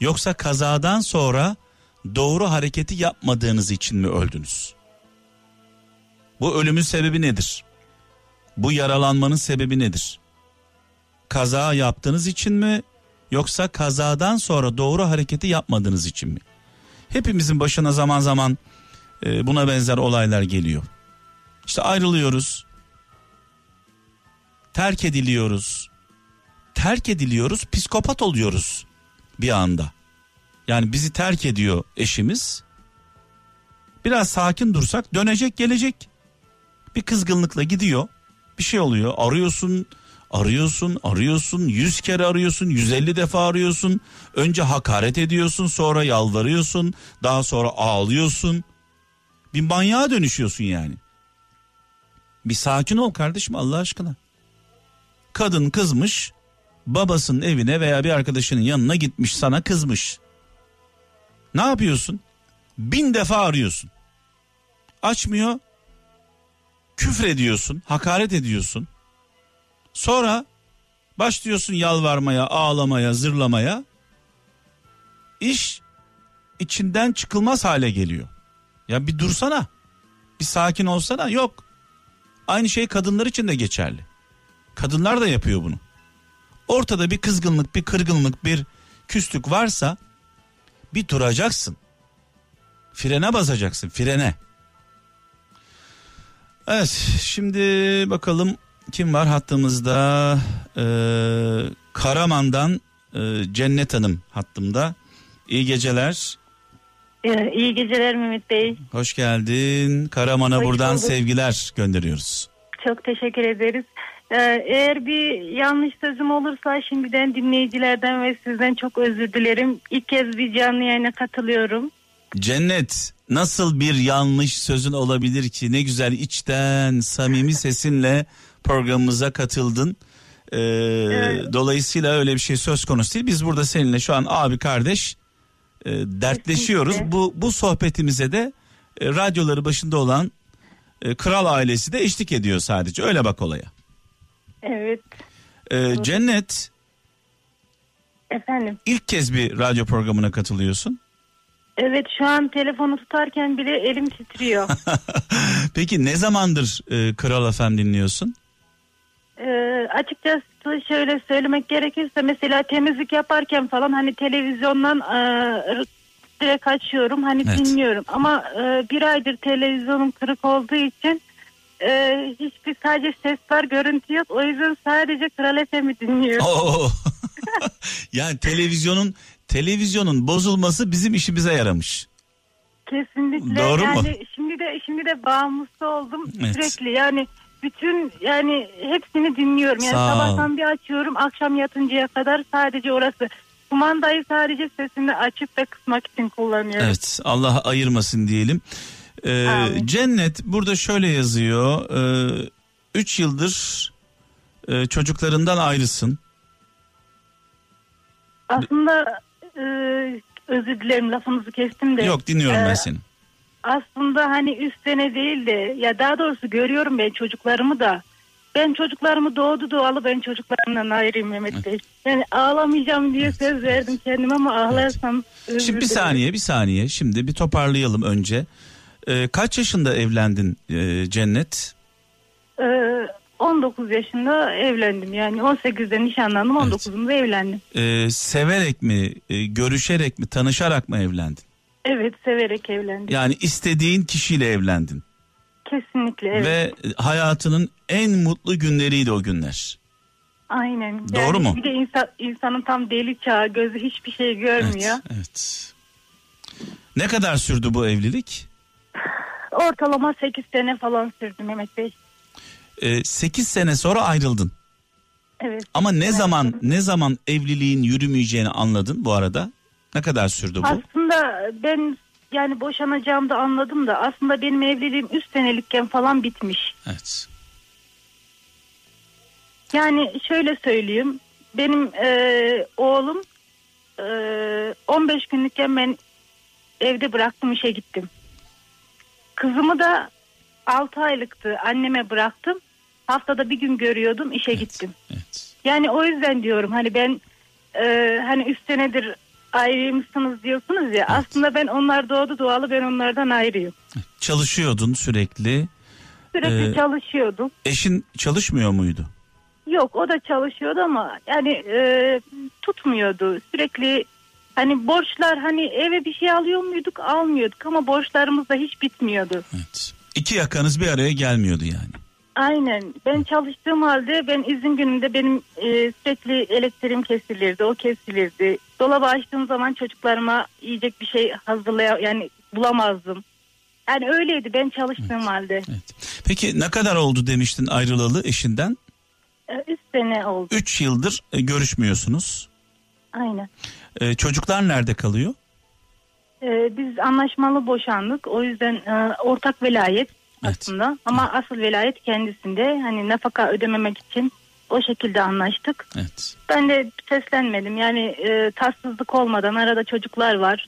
Yoksa kazadan sonra doğru hareketi yapmadığınız için mi öldünüz? Bu ölümün sebebi nedir? Bu yaralanmanın sebebi nedir? Kaza yaptığınız için mi yoksa kazadan sonra doğru hareketi yapmadığınız için mi? Hepimizin başına zaman zaman e, buna benzer olaylar geliyor. İşte ayrılıyoruz. Terk ediliyoruz. Terk ediliyoruz, psikopat oluyoruz bir anda. Yani bizi terk ediyor eşimiz. Biraz sakin dursak dönecek gelecek. Bir kızgınlıkla gidiyor. Bir şey oluyor. Arıyorsun, arıyorsun, arıyorsun. Yüz kere arıyorsun, 150 defa arıyorsun. Önce hakaret ediyorsun, sonra yalvarıyorsun. Daha sonra ağlıyorsun. Bir manyağa dönüşüyorsun yani. Bir sakin ol kardeşim Allah aşkına. Kadın kızmış, babasının evine veya bir arkadaşının yanına gitmiş sana kızmış. Ne yapıyorsun? Bin defa arıyorsun. Açmıyor. Küfür ediyorsun, hakaret ediyorsun. Sonra başlıyorsun yalvarmaya, ağlamaya, zırlamaya. İş içinden çıkılmaz hale geliyor. Ya bir dursana. Bir sakin olsana. Yok. Aynı şey kadınlar için de geçerli. Kadınlar da yapıyor bunu. Ortada bir kızgınlık, bir kırgınlık, bir küslük varsa bir duracaksın. Frene basacaksın, frene. Evet, şimdi bakalım kim var hattımızda? Ee, Karaman'dan e, Cennet Hanım hattımda. İyi geceler. Ee, İyi geceler Mehmet Bey. Hoş geldin. Karaman'a Hoş buradan bulduk. sevgiler gönderiyoruz. Çok teşekkür ederiz. Ee, eğer bir yanlış sözüm olursa şimdiden dinleyicilerden ve sizden çok özür dilerim. İlk kez bir canlı yayına katılıyorum. Cennet nasıl bir yanlış sözün olabilir ki ne güzel içten samimi sesinle programımıza katıldın. Ee, Dolayısıyla öyle bir şey söz konusu değil. Biz burada seninle şu an abi kardeş e, dertleşiyoruz. Kesinlikle. Bu bu sohbetimize de e, radyoları başında olan e, kral ailesi de eşlik ediyor sadece. Öyle bak olaya. Evet Ee, Cennet efendim. ilk kez bir radyo programına katılıyorsun. Evet şu an telefonu tutarken bile elim titriyor. *laughs* Peki ne zamandır e, Kral FM dinliyorsun? Ee, açıkçası şöyle söylemek gerekirse mesela temizlik yaparken falan hani televizyondan e, direkt açıyorum hani Evet. dinliyorum ama e, bir aydır televizyonum kırık olduğu için e, hiçbir sadece ses var görüntü yok o yüzden sadece Kral FM'i dinliyorum. Oo. *laughs* yani televizyonun televizyonun bozulması bizim işimize yaramış. Kesinlikle Doğru mu? yani şimdi de şimdi de bağımlısı oldum Evet. sürekli yani bütün yani hepsini dinliyorum. Yani Sağ ol. sabahtan bir açıyorum akşam yatıncaya kadar sadece orası. Kumandayı sadece sesini açıp ve kısmak için kullanıyorum. Evet Allah ayırmasın diyelim. Ee, Amin. Cennet burada şöyle yazıyor. 3 yıldır e, çocuklarından ayrısın. Aslında e, özür dilerim lafınızı kestim de. Yok dinliyorum ben Ee, seni. Aslında hani üst sene değil de ya daha doğrusu görüyorum ben çocuklarımı da. Ben çocuklarımı doğdu doğalı ben çocuklarımdan ayrıyım Mehmet Bey. Yani ağlamayacağım diye söz verdim kendime ama ağlarsam özür Şimdi bir saniye bir saniye şimdi bir toparlayalım önce. Ee, kaç yaşında evlendin e, Cennet? Ee, 19 yaşında evlendim yani 18'de nişanlandım 19'unda evlendim. Ee, severek mi, e, görüşerek mi, tanışarak mı evlendin? Evet severek evlendim. Yani istediğin kişiyle evlendin. Kesinlikle evet. Ve hayatının en mutlu günleriydi o günler. Aynen. Doğru Yani mu? Bir de insan, insanın tam deli çağı gözü hiçbir şey görmüyor. Evet, evet. Ne kadar sürdü bu evlilik? Ortalama 8 sene falan sürdü Mehmet Bey. 8 sene sonra ayrıldın. Evet. Ama ne Evet. zaman ne zaman evliliğin yürümeyeceğini anladın bu arada? Ne kadar sürdü bu? Aslında ben yani boşanacağımı da anladım da aslında benim evliliğim 3 senelikken falan bitmiş. Evet. Yani şöyle söyleyeyim. Benim e, oğlum e, 15 günlükken ben evde bıraktım işe gittim. Kızımı da 6 aylıktı anneme bıraktım. Haftada bir gün görüyordum işe gittim. Evet. Yani o yüzden diyorum hani ben e, hani 3 senedir ayrıymışsınız diyorsunuz ya. Aslında ben onlar doğdu doğalı ben onlardan ayrıyım. Çalışıyordun sürekli. Sürekli Ee, çalışıyordum. Eşin çalışmıyor muydu? Yok o da çalışıyordu ama yani e, tutmuyordu. Sürekli hani borçlar hani eve bir şey alıyor muyduk almıyorduk ama borçlarımız da hiç bitmiyordu. Evet. İki yakanız bir araya gelmiyordu yani. Aynen ben çalıştığım halde ben izin gününde benim e, sürekli elektriğim kesilirdi o kesilirdi. Dolabı açtığım zaman çocuklarıma yiyecek bir şey hazırlaya yani bulamazdım. Yani öyleydi ben çalıştığım halde. Evet. Peki ne kadar oldu demiştin ayrılalı eşinden? E, üç sene oldu. 3 yıldır e, görüşmüyorsunuz. Aynen. E, çocuklar nerede kalıyor? Ee, biz anlaşmalı boşandık. O yüzden e, ortak velayet Evet. aslında. Ama asıl velayet kendisinde. Hani nafaka ödememek için o şekilde anlaştık. Evet. Ben de seslenmedim. Yani e, tatsızlık olmadan arada çocuklar var.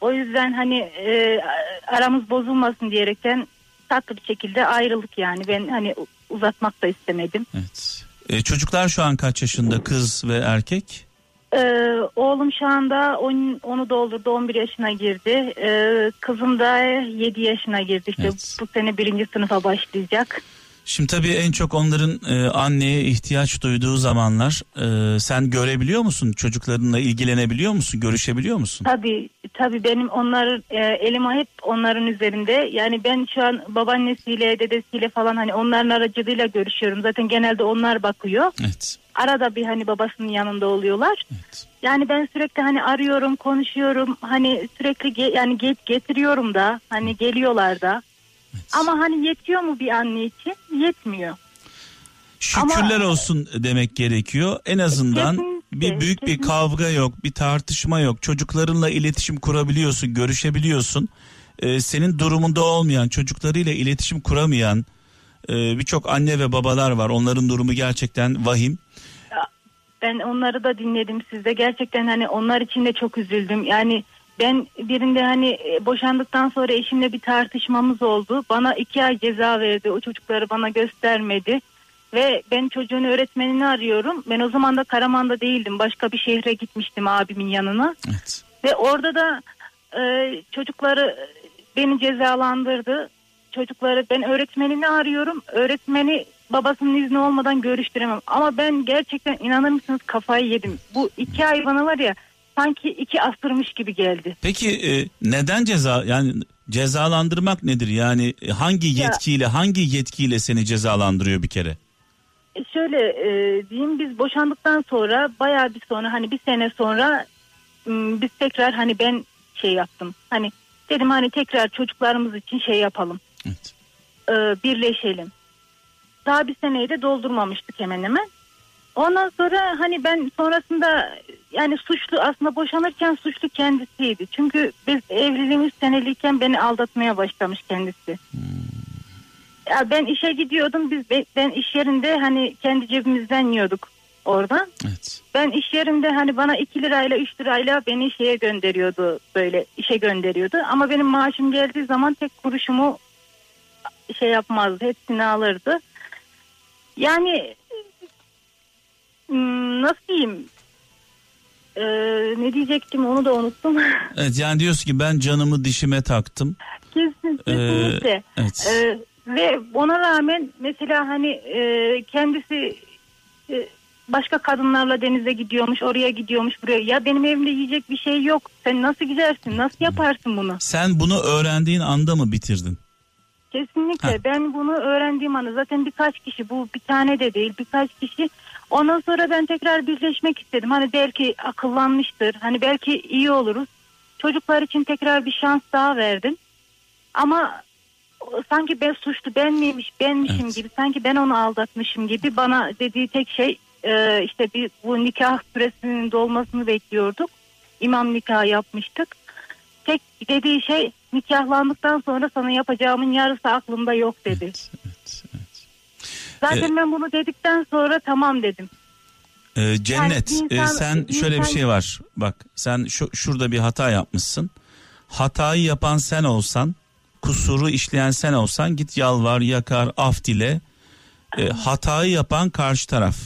O yüzden hani e, aramız bozulmasın diyerekten tatlı bir şekilde ayrıldık yani. Ben hani uzatmak da istemedim. Evet. E, çocuklar şu an kaç yaşında kız ve erkek? Ee, oğlum şu anda on, onu doldurdu 11 yaşına girdi. Ee, kızım da 7 yaşına girdi. İşte Evet. bu sene birinci sınıfa başlayacak. Şimdi tabii en çok onların e, anneye ihtiyaç duyduğu zamanlar e, sen görebiliyor musun? Çocuklarınla ilgilenebiliyor musun? Görüşebiliyor musun? Tabii tabii benim onlar e, elim hep onların üzerinde. Yani ben şu an babaannesiyle dedesiyle falan hani onların aracılığıyla görüşüyorum. Zaten genelde onlar bakıyor. Evet. Arada bir hani babasının yanında oluyorlar. Evet. Yani ben sürekli hani arıyorum, konuşuyorum. Hani sürekli ge- yani get getiriyorum da hani geliyorlar da. Ama hani yetiyor mu bir anne için? Yetmiyor. Şükürler Ama- olsun demek gerekiyor. En azından Kesinlikle, bir büyük bir kesinlikle. kavga yok, bir tartışma yok. Çocuklarınla iletişim kurabiliyorsun, görüşebiliyorsun. Ee, senin durumunda olmayan, çocuklarıyla iletişim kuramayan birçok anne ve babalar var. Onların durumu gerçekten vahim. Ben onları da dinledim sizde. Gerçekten hani onlar için de çok üzüldüm. Yani ben birinde hani e, boşandıktan sonra eşimle bir tartışmamız oldu. Bana iki ay ceza verdi. O çocukları bana göstermedi. Ve ben çocuğun öğretmenini arıyorum. Ben o zaman da Karaman'da değildim. Başka bir şehre gitmiştim abimin yanına. Evet. Ve orada da e, çocukları beni cezalandırdı. Çocukları ben öğretmenini arıyorum. Öğretmeni babasının izni olmadan görüştüremem. Ama ben gerçekten inanır mısınız kafayı yedim. Bu iki ay bana var ya sanki iki asırmış gibi geldi. Peki e, neden ceza yani cezalandırmak nedir? Yani hangi Ya- yetkiyle hangi yetkiyle seni cezalandırıyor bir kere? E, şöyle e, diyeyim biz boşandıktan sonra bayağı bir sonra hani bir sene sonra m, biz tekrar hani ben şey yaptım. Hani dedim hani tekrar çocuklarımız için şey yapalım. Evet. e, birleşelim. Daha bir seneyi de doldurmamıştık hemen hemen. Ondan sonra hani ben sonrasında yani suçlu aslında boşanırken suçlu kendisiydi. Çünkü biz evliliğimiz seneliyken beni aldatmaya başlamış kendisi. Ya ben işe gidiyordum biz ben iş yerinde hani kendi cebimizden yiyorduk oradan. Evet. Ben iş yerinde hani bana 2 lirayla 3 lirayla beni şeye gönderiyordu böyle işe gönderiyordu. Ama benim maaşım geldiği zaman tek kuruşumu şey yapmazdı hepsini alırdı. Yani hmm, nasıl diyeyim ee, ne diyecektim onu da unuttum. *laughs* Evet yani diyorsun ki ben canımı dişime taktım. Kesin, kesinlikle. Ee, evet. Ee, ve ona rağmen mesela hani e, kendisi e, başka kadınlarla denize gidiyormuş, oraya gidiyormuş, buraya. Ya benim evimde yiyecek bir şey yok. Sen nasıl gidersin? Nasıl yaparsın bunu? Sen bunu öğrendiğin anda mı bitirdin? Kesinlikle. Ha. Ben bunu öğrendiğim anda zaten birkaç kişi bu bir tane de değil birkaç kişi. Ondan sonra ben tekrar birleşmek istedim. Hani belki akıllanmıştır. Hani belki iyi oluruz. Çocuklar için tekrar bir şans daha verdim. Ama sanki ben suçlu ben miymiş benmişim Evet. gibi sanki ben onu aldatmışım gibi bana dediği tek şey e, işte bir bu nikah süresinin dolmasını bekliyorduk. İmam nikahı yapmıştık. Tek dediği şey nikahlandıktan sonra sana yapacağımın yarısı aklımda yok dedi. Evet, evet, evet. Zaten ben bunu dedikten sonra tamam dedim. Ee, Cennet Yani e, insan- sen bir şöyle bir insan- şey var. Bak sen şu şurada bir hata yapmışsın. Hatayı yapan sen olsan, kusuru işleyen sen olsan git yalvar, yakar, af dile. E, hatayı yapan karşı taraf.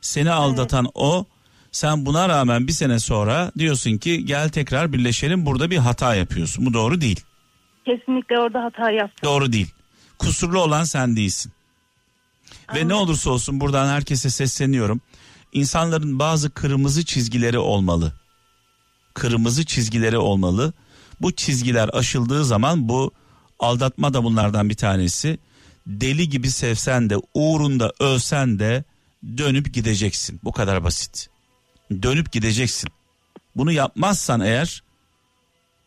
Seni aldatan o. Sen buna rağmen bir sene sonra diyorsun ki gel tekrar birleşelim burada bir hata yapıyorsun. Bu doğru değil. Kesinlikle orada hata yaptım. Doğru değil. Kusurlu olan sen değilsin. Ve ne olursa olsun buradan herkese sesleniyorum. İnsanların bazı kırmızı çizgileri olmalı. Kırmızı çizgileri olmalı. Bu çizgiler aşıldığı zaman bu aldatma da bunlardan bir tanesi. Deli gibi sevsen de uğrunda ölsen de dönüp gideceksin. Bu kadar basit. Dönüp gideceksin. Bunu yapmazsan eğer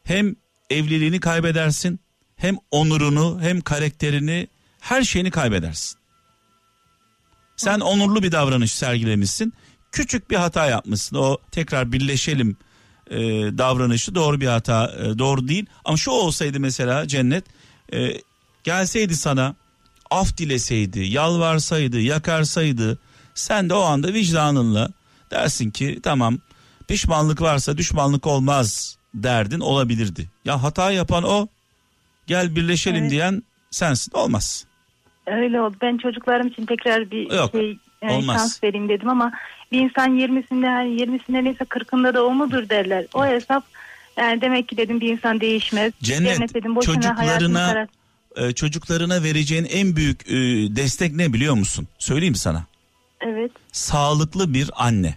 hem evliliğini kaybedersin hem onurunu hem karakterini her şeyini kaybedersin. Sen onurlu bir davranış sergilemişsin. Küçük bir hata yapmışsın. O tekrar birleşelim e, davranışı doğru bir hata e, doğru değil. Ama şu olsaydı mesela cennet e, gelseydi sana af dileseydi, yalvarsaydı, yakarsaydı sen de o anda vicdanınla dersin ki tamam pişmanlık varsa düşmanlık olmaz derdin olabilirdi. Ya hata yapan o gel birleşelim Evet. diyen sensin olmaz. Öyle oldu. Ben çocuklarım için tekrar bir Yok, şey yani olmaz. şans vereyim dedim ama bir insan 20'sinde yani 20'sinde neyse 40'ında da o mudur derler. O hesap yani demek ki dedim bir insan değişmez. Cennet, dedim boşuna çocuklarına- Ee, çocuklarına vereceğin en büyük e, destek ne biliyor musun? Söyleyeyim sana. Evet Sağlıklı bir anne.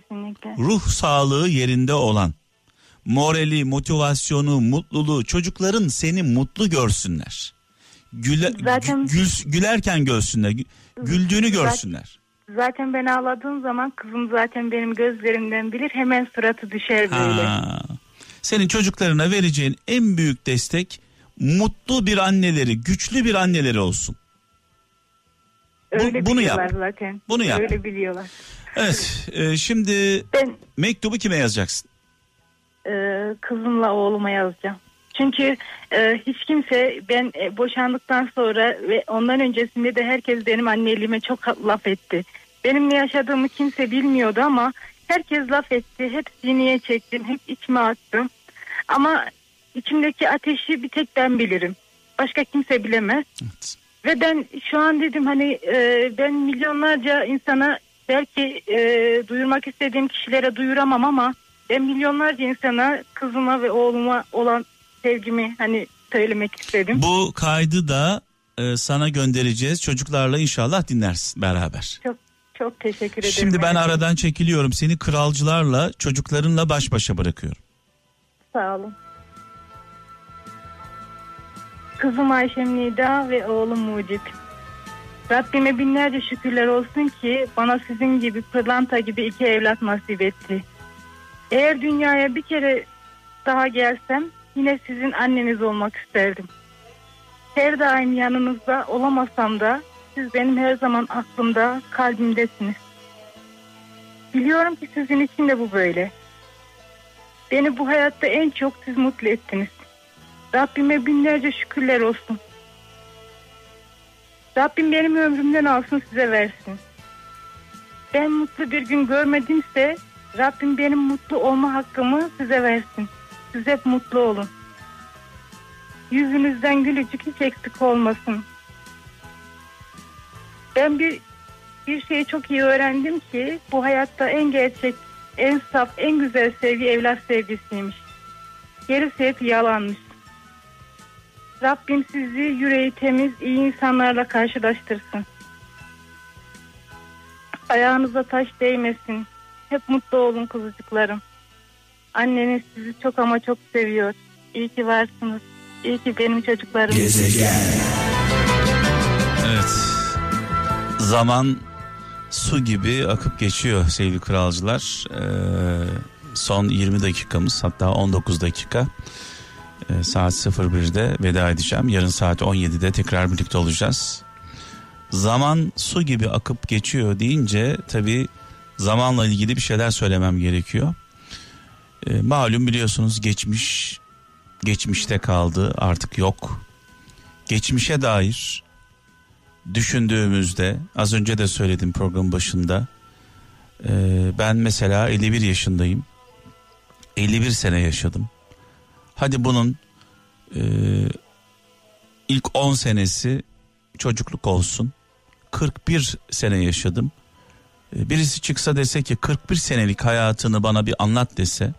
Kesinlikle. Ruh sağlığı yerinde olan. Morali, motivasyonu, mutluluğu çocukların seni mutlu görsünler. Güle, Zaten- gül- gülerken görsünler. gü- Güldüğünü görsünler. Zaten ben ağladığım zaman kızım zaten benim gözlerimden bilir hemen suratı düşer böyle. Ha. Senin çocuklarına vereceğin en büyük destek mutlu bir anneleri, güçlü bir anneleri olsun. Öyle bunu biliyorlar yap. zaten. Bunu yap. Öyle biliyorlar. Evet, e, şimdi Ben mektubu kime yazacaksın? e, kızımla oğluma yazacağım. Çünkü e, hiç kimse ben e, boşandıktan sonra ve ondan öncesinde de herkes benim anneliğime çok laf etti. Benim ne yaşadığımı kimse bilmiyordu ama herkes laf etti. Hep sineye çektim, hep içime attım. Ama içimdeki ateşi bir tek ben bilirim. Başka kimse bilemez. Evet. Ve ben şu an dedim hani e, ben milyonlarca insana belki e, duyurmak istediğim kişilere duyuramam ama ben milyonlarca insana kızıma ve oğluma olan sevgimi hani söylemek istedim. Bu kaydı da e, sana göndereceğiz. Çocuklarla inşallah dinlersin beraber. Çok çok teşekkür ederim. Şimdi ben aradan çekiliyorum. Seni kralcılarla, çocuklarınla baş başa bırakıyorum. Sağ olun. Kızım Ayşem Nida ve oğlum Mucit. Rabbime binlerce şükürler olsun ki bana sizin gibi pırlanta gibi iki evlat nasip etti. Eğer dünyaya bir kere daha gelsem yine sizin anneniz olmak isterdim. Her daim yanınızda olamasam da siz benim her zaman aklımda, kalbimdesiniz. Biliyorum ki sizin için de bu böyle. Beni bu hayatta en çok siz mutlu ettiniz. Rabbime binlerce şükürler olsun. Rabbim benim ömrümden alsın size versin. Ben mutlu bir gün görmedimse Rabbim benim mutlu olma hakkımı size versin. Siz hep mutlu olun. Yüzünüzden gülücük hiç eksik olmasın. Ben bir bir şeyi çok iyi öğrendim ki bu hayatta en gerçek, en saf, en güzel sevgi evlat sevgisiymiş. Gerisi hep yalanmış. Rabbim sizi yüreği temiz, iyi insanlarla karşılaştırsın. Ayağınıza taş değmesin. Hep mutlu olun kuzucuklarım. Anneniz sizi çok ama çok seviyor. İyi ki varsınız. İyi ki benim çocuklarım. Evet. Zaman su gibi akıp geçiyor sevgili kralcılar. Ee, son 20 dakikamız hatta 19 dakika. Ee, saat 01'de veda edeceğim. Yarın saat 17'de tekrar birlikte olacağız. Zaman su gibi akıp geçiyor deyince tabii zamanla ilgili bir şeyler söylemem gerekiyor. Ee, malum biliyorsunuz geçmiş geçmişte kaldı artık yok. Geçmişe dair düşündüğümüzde az önce de söyledim program başında e, ben mesela 51 yaşındayım 51 sene yaşadım hadi bunun e, ilk 10 senesi çocukluk olsun 41 sene yaşadım E, birisi çıksa dese ki 41 senelik hayatını bana bir anlat dese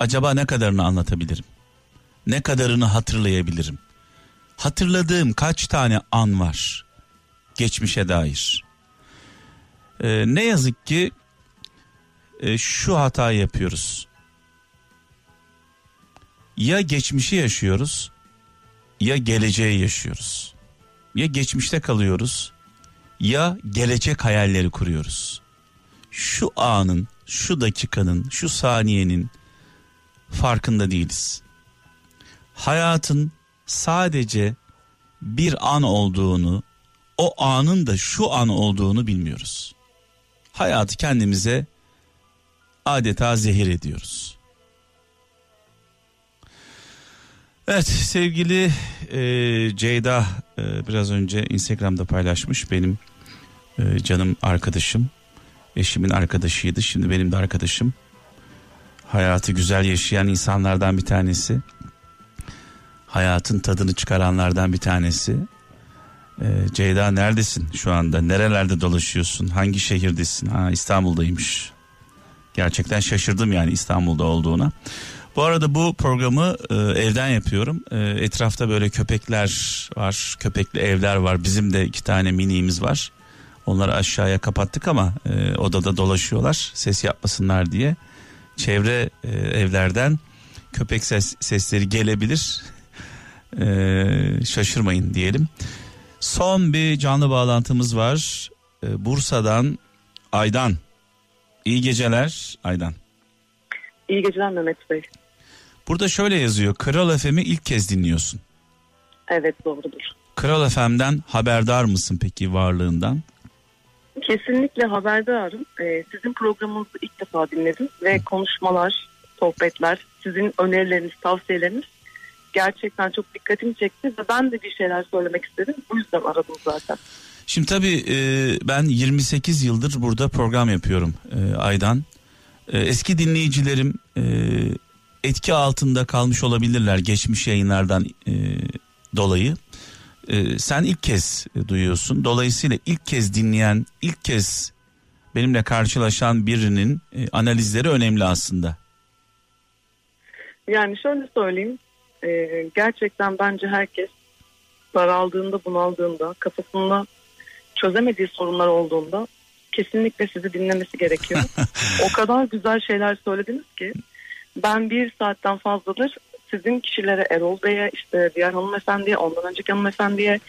acaba ne kadarını anlatabilirim ne kadarını hatırlayabilirim hatırladığım kaç tane an var geçmişe dair. Ee, ne yazık ki e, şu hatayı yapıyoruz. Ya geçmişi yaşıyoruz ya geleceği yaşıyoruz. Ya geçmişte kalıyoruz ya gelecek hayalleri kuruyoruz. Şu anın, şu dakikanın, şu saniyenin farkında değiliz. Hayatın sadece bir an olduğunu, o anın da şu an olduğunu bilmiyoruz. Hayatı kendimize adeta zehir ediyoruz. Evet sevgili e, Ceyda e, biraz önce Instagram'da paylaşmış benim e, canım arkadaşım. Eşimin arkadaşıydı şimdi benim de arkadaşım. Hayatı güzel yaşayan insanlardan bir tanesi. Hayatın tadını çıkaranlardan bir tanesi. Ee, Ceyda neredesin şu anda? Nerelerde dolaşıyorsun? Hangi şehirdesin? Ha İstanbul'daymış. Gerçekten şaşırdım yani İstanbul'da olduğuna. Bu arada bu programı e, evden yapıyorum. E, etrafta böyle köpekler var, köpekli evler var. Bizim de iki tane miniğimiz var. Onları aşağıya kapattık ama e, odada dolaşıyorlar ses yapmasınlar diye. Çevre e, evlerden köpek ses, sesleri gelebilir. E, şaşırmayın diyelim. Son bir canlı bağlantımız var. Ee, Bursa'dan Aydan. İyi geceler Aydan. İyi geceler Mehmet Bey. Burada şöyle yazıyor. Kral FM'i ilk kez dinliyorsun. Evet doğrudur. Kral FM'den haberdar mısın peki varlığından? Kesinlikle haberdarım. Ee, sizin programınızı ilk defa dinledim ve konuşmalar, sohbetler, sizin önerileriniz, tavsiyeleriniz gerçekten çok dikkatimi çekti ve ben de bir şeyler söylemek istedim. Bu yüzden aradım zaten. Şimdi tabii e, ben 28 yıldır burada program yapıyorum e, Aydan. E, eski dinleyicilerim e, etki altında kalmış olabilirler geçmiş yayınlardan e, dolayı. E, sen ilk kez duyuyorsun. Dolayısıyla ilk kez dinleyen, ilk kez benimle karşılaşan birinin e, analizleri önemli aslında. Yani şöyle söyleyeyim. Ee, gerçekten bence herkes daraldığında, bunaldığında, kafasında çözemediği sorunlar olduğunda kesinlikle sizi dinlemesi gerekiyor. *laughs* o kadar güzel şeyler söylediniz ki ben bir saatten fazladır sizin kişilere Erol Bey'e işte diğer hanımefendiye ondan önceki hanımefendiye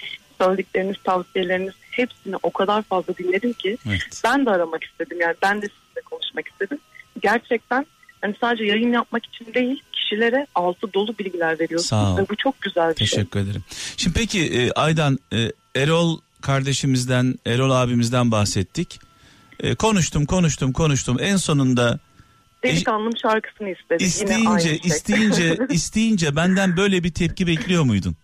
söyledikleriniz tavsiyeleriniz hepsini o kadar fazla dinledim ki Evet. ben de aramak istedim yani ben de sizinle konuşmak istedim. Gerçekten hani sadece yayın yapmak için değil kişilere altı dolu bilgiler veriyorsunuz Sağ ol. ve bu çok güzel bir şey. Teşekkür ederim. Şimdi peki e, Aydan e, Erol kardeşimizden Erol abimizden bahsettik. E, konuştum konuştum konuştum en sonunda Delikanlım şarkısını istedi. Yine isteyince şey. isteyince *laughs* isteyince benden böyle bir tepki bekliyor muydun?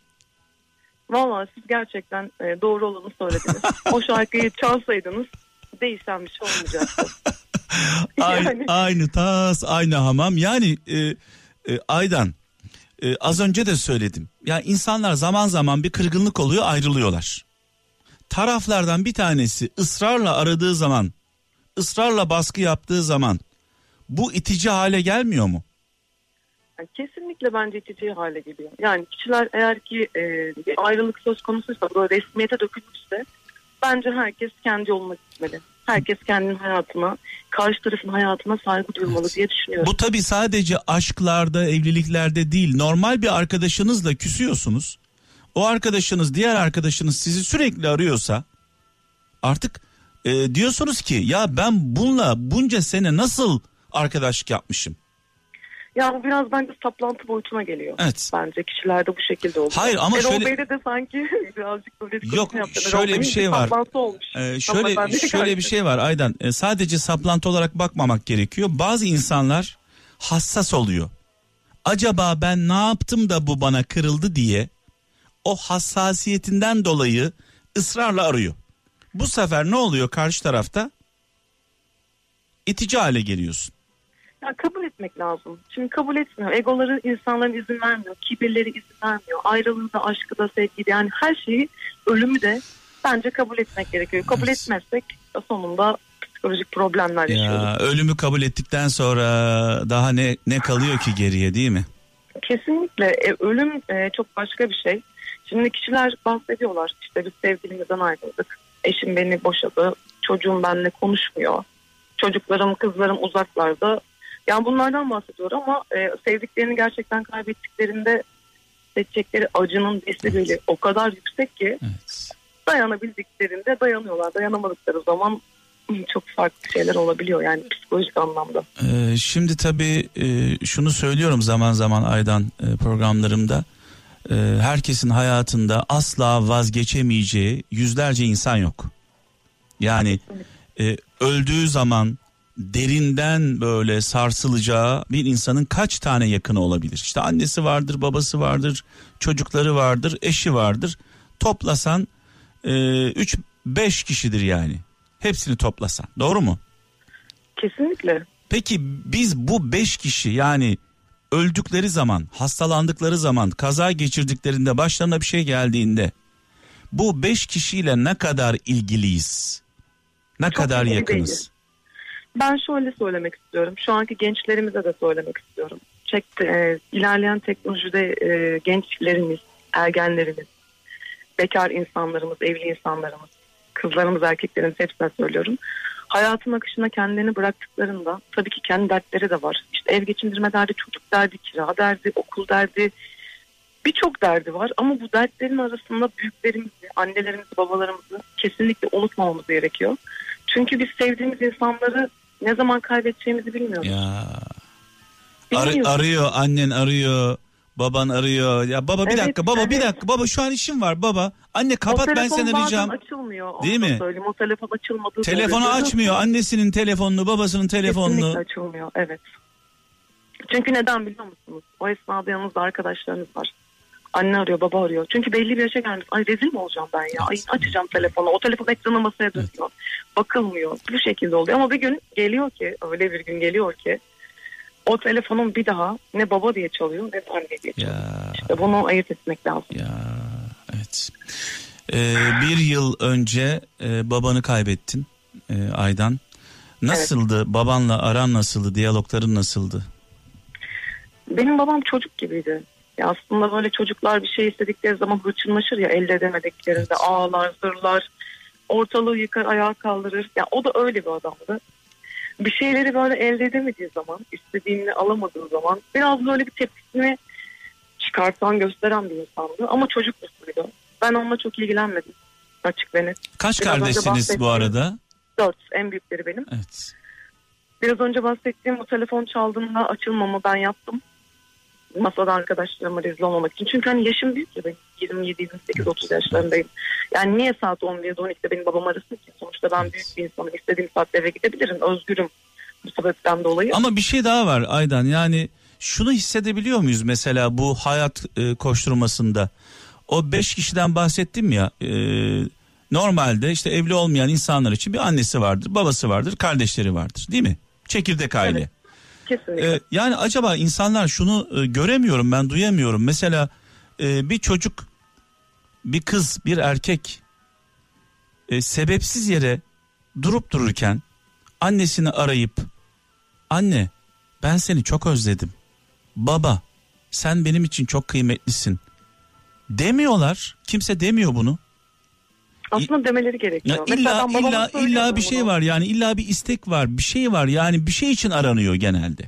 Valla siz gerçekten e, doğru olanı söylediniz. o şarkıyı çalsaydınız değişen bir şey olmayacaktı. *laughs* Aynı, Yani- aynı tas aynı hamam yani e, e, Aydan e, az önce de söyledim. Ya insanlar zaman zaman bir kırgınlık oluyor ayrılıyorlar. Taraflardan bir tanesi ısrarla aradığı zaman ısrarla baskı yaptığı zaman bu itici hale gelmiyor mu? Yani kesinlikle bence itici hale geliyor. Yani kişiler eğer ki e, bir ayrılık söz konusuysa böyle resmiyete dökülmüşse bence herkes kendi yoluna gitmeli. Herkes kendinin hayatına, karşı tarafın hayatına saygı duymalı Evet. diye düşünüyorum. Bu tabi sadece aşklarda, evliliklerde değil. Normal bir arkadaşınızla küsüyorsunuz. O arkadaşınız, diğer arkadaşınız sizi sürekli arıyorsa artık e, diyorsunuz ki ya ben bununla bunca sene nasıl arkadaşlık yapmışım? Ya bu biraz bence saplantı boyutuna geliyor. Evet. Bence kişilerde bu şekilde oluyor. Hayır ama Erol şöyle- Bey'de de sanki *laughs* birazcık böyle bir Yok, konuşma yaptı. şöyle Erol bir şey var. Saplantı olmuş. Ee, şöyle şöyle bir şey var Aydan. E, sadece saplantı olarak bakmamak gerekiyor. Bazı insanlar hassas oluyor. Acaba ben ne yaptım da bu bana kırıldı diye o hassasiyetinden dolayı ısrarla arıyor. Bu sefer ne oluyor karşı tarafta? İtici hale geliyorsun. Ya kabul etmek lazım. Şimdi kabul etmiyor. Egoları insanların izin vermiyor. Kibirleri izin vermiyor. Ayrılığı da aşkı da sevgi de yani her şeyi ölümü de bence kabul etmek gerekiyor. Kabul Evet. etmezsek sonunda psikolojik problemler yaşıyoruz. Ya ölümü kabul ettikten sonra daha ne ne kalıyor ki geriye değil mi? Kesinlikle E, ölüm e, çok başka bir şey. Şimdi kişiler bahsediyorlar işte biz sevgilimizden ayrıldık. Eşim beni boşadı. Çocuğum benimle konuşmuyor. Çocuklarım, kızlarım uzaklarda. Yani bunlardan bahsediyor ama e, sevdiklerini gerçekten kaybettiklerinde seçecekleri acının desibeli o kadar yüksek ki Evet. dayanabildiklerinde dayanıyorlar. Dayanamadıkları zaman *clears throat* çok farklı şeyler olabiliyor yani psikolojik anlamda. Ee, şimdi tabii e, şunu söylüyorum zaman zaman Aydan e, programlarımda. E, herkesin hayatında asla vazgeçemeyeceği yüzlerce insan yok. Yani e, öldüğü zaman derinden böyle sarsılacağı bir insanın kaç tane yakını olabilir? İşte annesi vardır, babası vardır, çocukları vardır, eşi vardır. Toplasan 3-5 kişidir yani. Hepsini toplasan. Doğru mu? Kesinlikle. Peki biz bu beş kişi yani öldükleri zaman, hastalandıkları zaman, kaza geçirdiklerinde, başlarına bir şey geldiğinde bu beş kişiyle ne kadar ilgiliyiz? Ne Çok kadar yakınız? değiliz. Ben şöyle söylemek istiyorum. Şu anki gençlerimize de söylemek istiyorum. Çekti, e, ilerleyen teknolojide e, gençlerimiz, ergenlerimiz, bekar insanlarımız, evli insanlarımız, kızlarımız, erkeklerimiz hepsine söylüyorum. Hayatın akışına kendilerini bıraktıklarında tabii ki kendi dertleri de var. İşte ev geçindirme derdi, çocuk derdi, kira derdi, okul derdi. Birçok derdi var ama bu dertlerin arasında büyüklerimizi, annelerimizi, babalarımızı kesinlikle unutmamamız gerekiyor. Çünkü biz sevdiğimiz insanları ne zaman kaybedeceğimizi bilmiyoruz. Ya Ar- Bilmiyoruz. arıyor annen arıyor, baban arıyor. Ya baba bir Evet, dakika, baba bir evet. dakika, baba şu an işim var baba. Anne kapat O ben telefon seni bazen arayacağım. açılmıyor. onu Değil da mi? Söyleyeyim. O telefon açılmadığı Telefonu oluyor. açmıyor. Annesinin telefonunu, babasının telefonunu. Kesinlikle açılmıyor. Evet. Çünkü neden biliyor musunuz? O esnada yanınızda arkadaşlarınız var. Anne arıyor, baba arıyor. Çünkü belli bir yaşa gelmiş. Ay rezil mi olacağım ben ya? Ay açacağım telefonu. O telefon ekranı masaya dönüyor. Bakılmıyor. Bu şekilde oluyor. Ama bir gün geliyor ki, öyle bir gün geliyor ki o telefonun bir daha ne baba diye çalıyor ne anne diye çalıyor. Ya İşte bunu ayırt etmek lazım. Ya evet. Ee, bir yıl önce e, babanı kaybettin e, Aydan. Nasıldı? Babanla aran nasıldı? Diyalogların nasıldı? Benim babam çocuk gibiydi. Ya aslında böyle çocuklar bir şey istedikleri zaman hırçınlaşır ya elde edemediklerinde Evet. ağlar, zırlar, ortalığı yıkar, ayağa kaldırır. Ya o da öyle bir adamdı. Bir şeyleri böyle elde edemediği zaman, istediğini alamadığı zaman biraz böyle bir tepkisini çıkartan, gösteren bir insandı. Ama çocuk mutluydu. Ben onunla çok ilgilenmedim. Açık ve net. Kaç Biraz kardeşsiniz bu arada? Dört, en büyükleri benim. Evet. Biraz önce bahsettiğim bu telefon çaldığında açılmamı ben yaptım. Masada arkadaşlarıma rezil olmamak için. Çünkü hani yaşım büyük ya ben 27, 28, 30 yaşlarındayım. Yani niye saat 11'de 12'de benim babam arasın ki? Sonuçta ben büyük bir insanım. İstediğim saatte eve gidebilirim. Özgürüm bu sebepten dolayı. Ama bir şey daha var Aydan yani şunu hissedebiliyor muyuz mesela bu hayat e, koşturmasında? O beş kişiden bahsettim ya e, normalde işte evli olmayan insanlar için bir annesi vardır, babası vardır, kardeşleri vardır değil mi? Çekirdek aile. Evet. Kesinlikle. E, yani acaba insanlar şunu e, göremiyorum ben duyamıyorum. Mesela e, bir çocuk, bir kız, bir erkek e, sebepsiz yere durup dururken annesini arayıp anne ben seni çok özledim. Baba sen benim için çok kıymetlisin. Demiyorlar. Kimse demiyor bunu. Aslında demeleri gerekiyor. Ya illa illa illa bir şey bunu. var yani illa bir istek var, bir şey var. Yani bir şey için aranıyor genelde.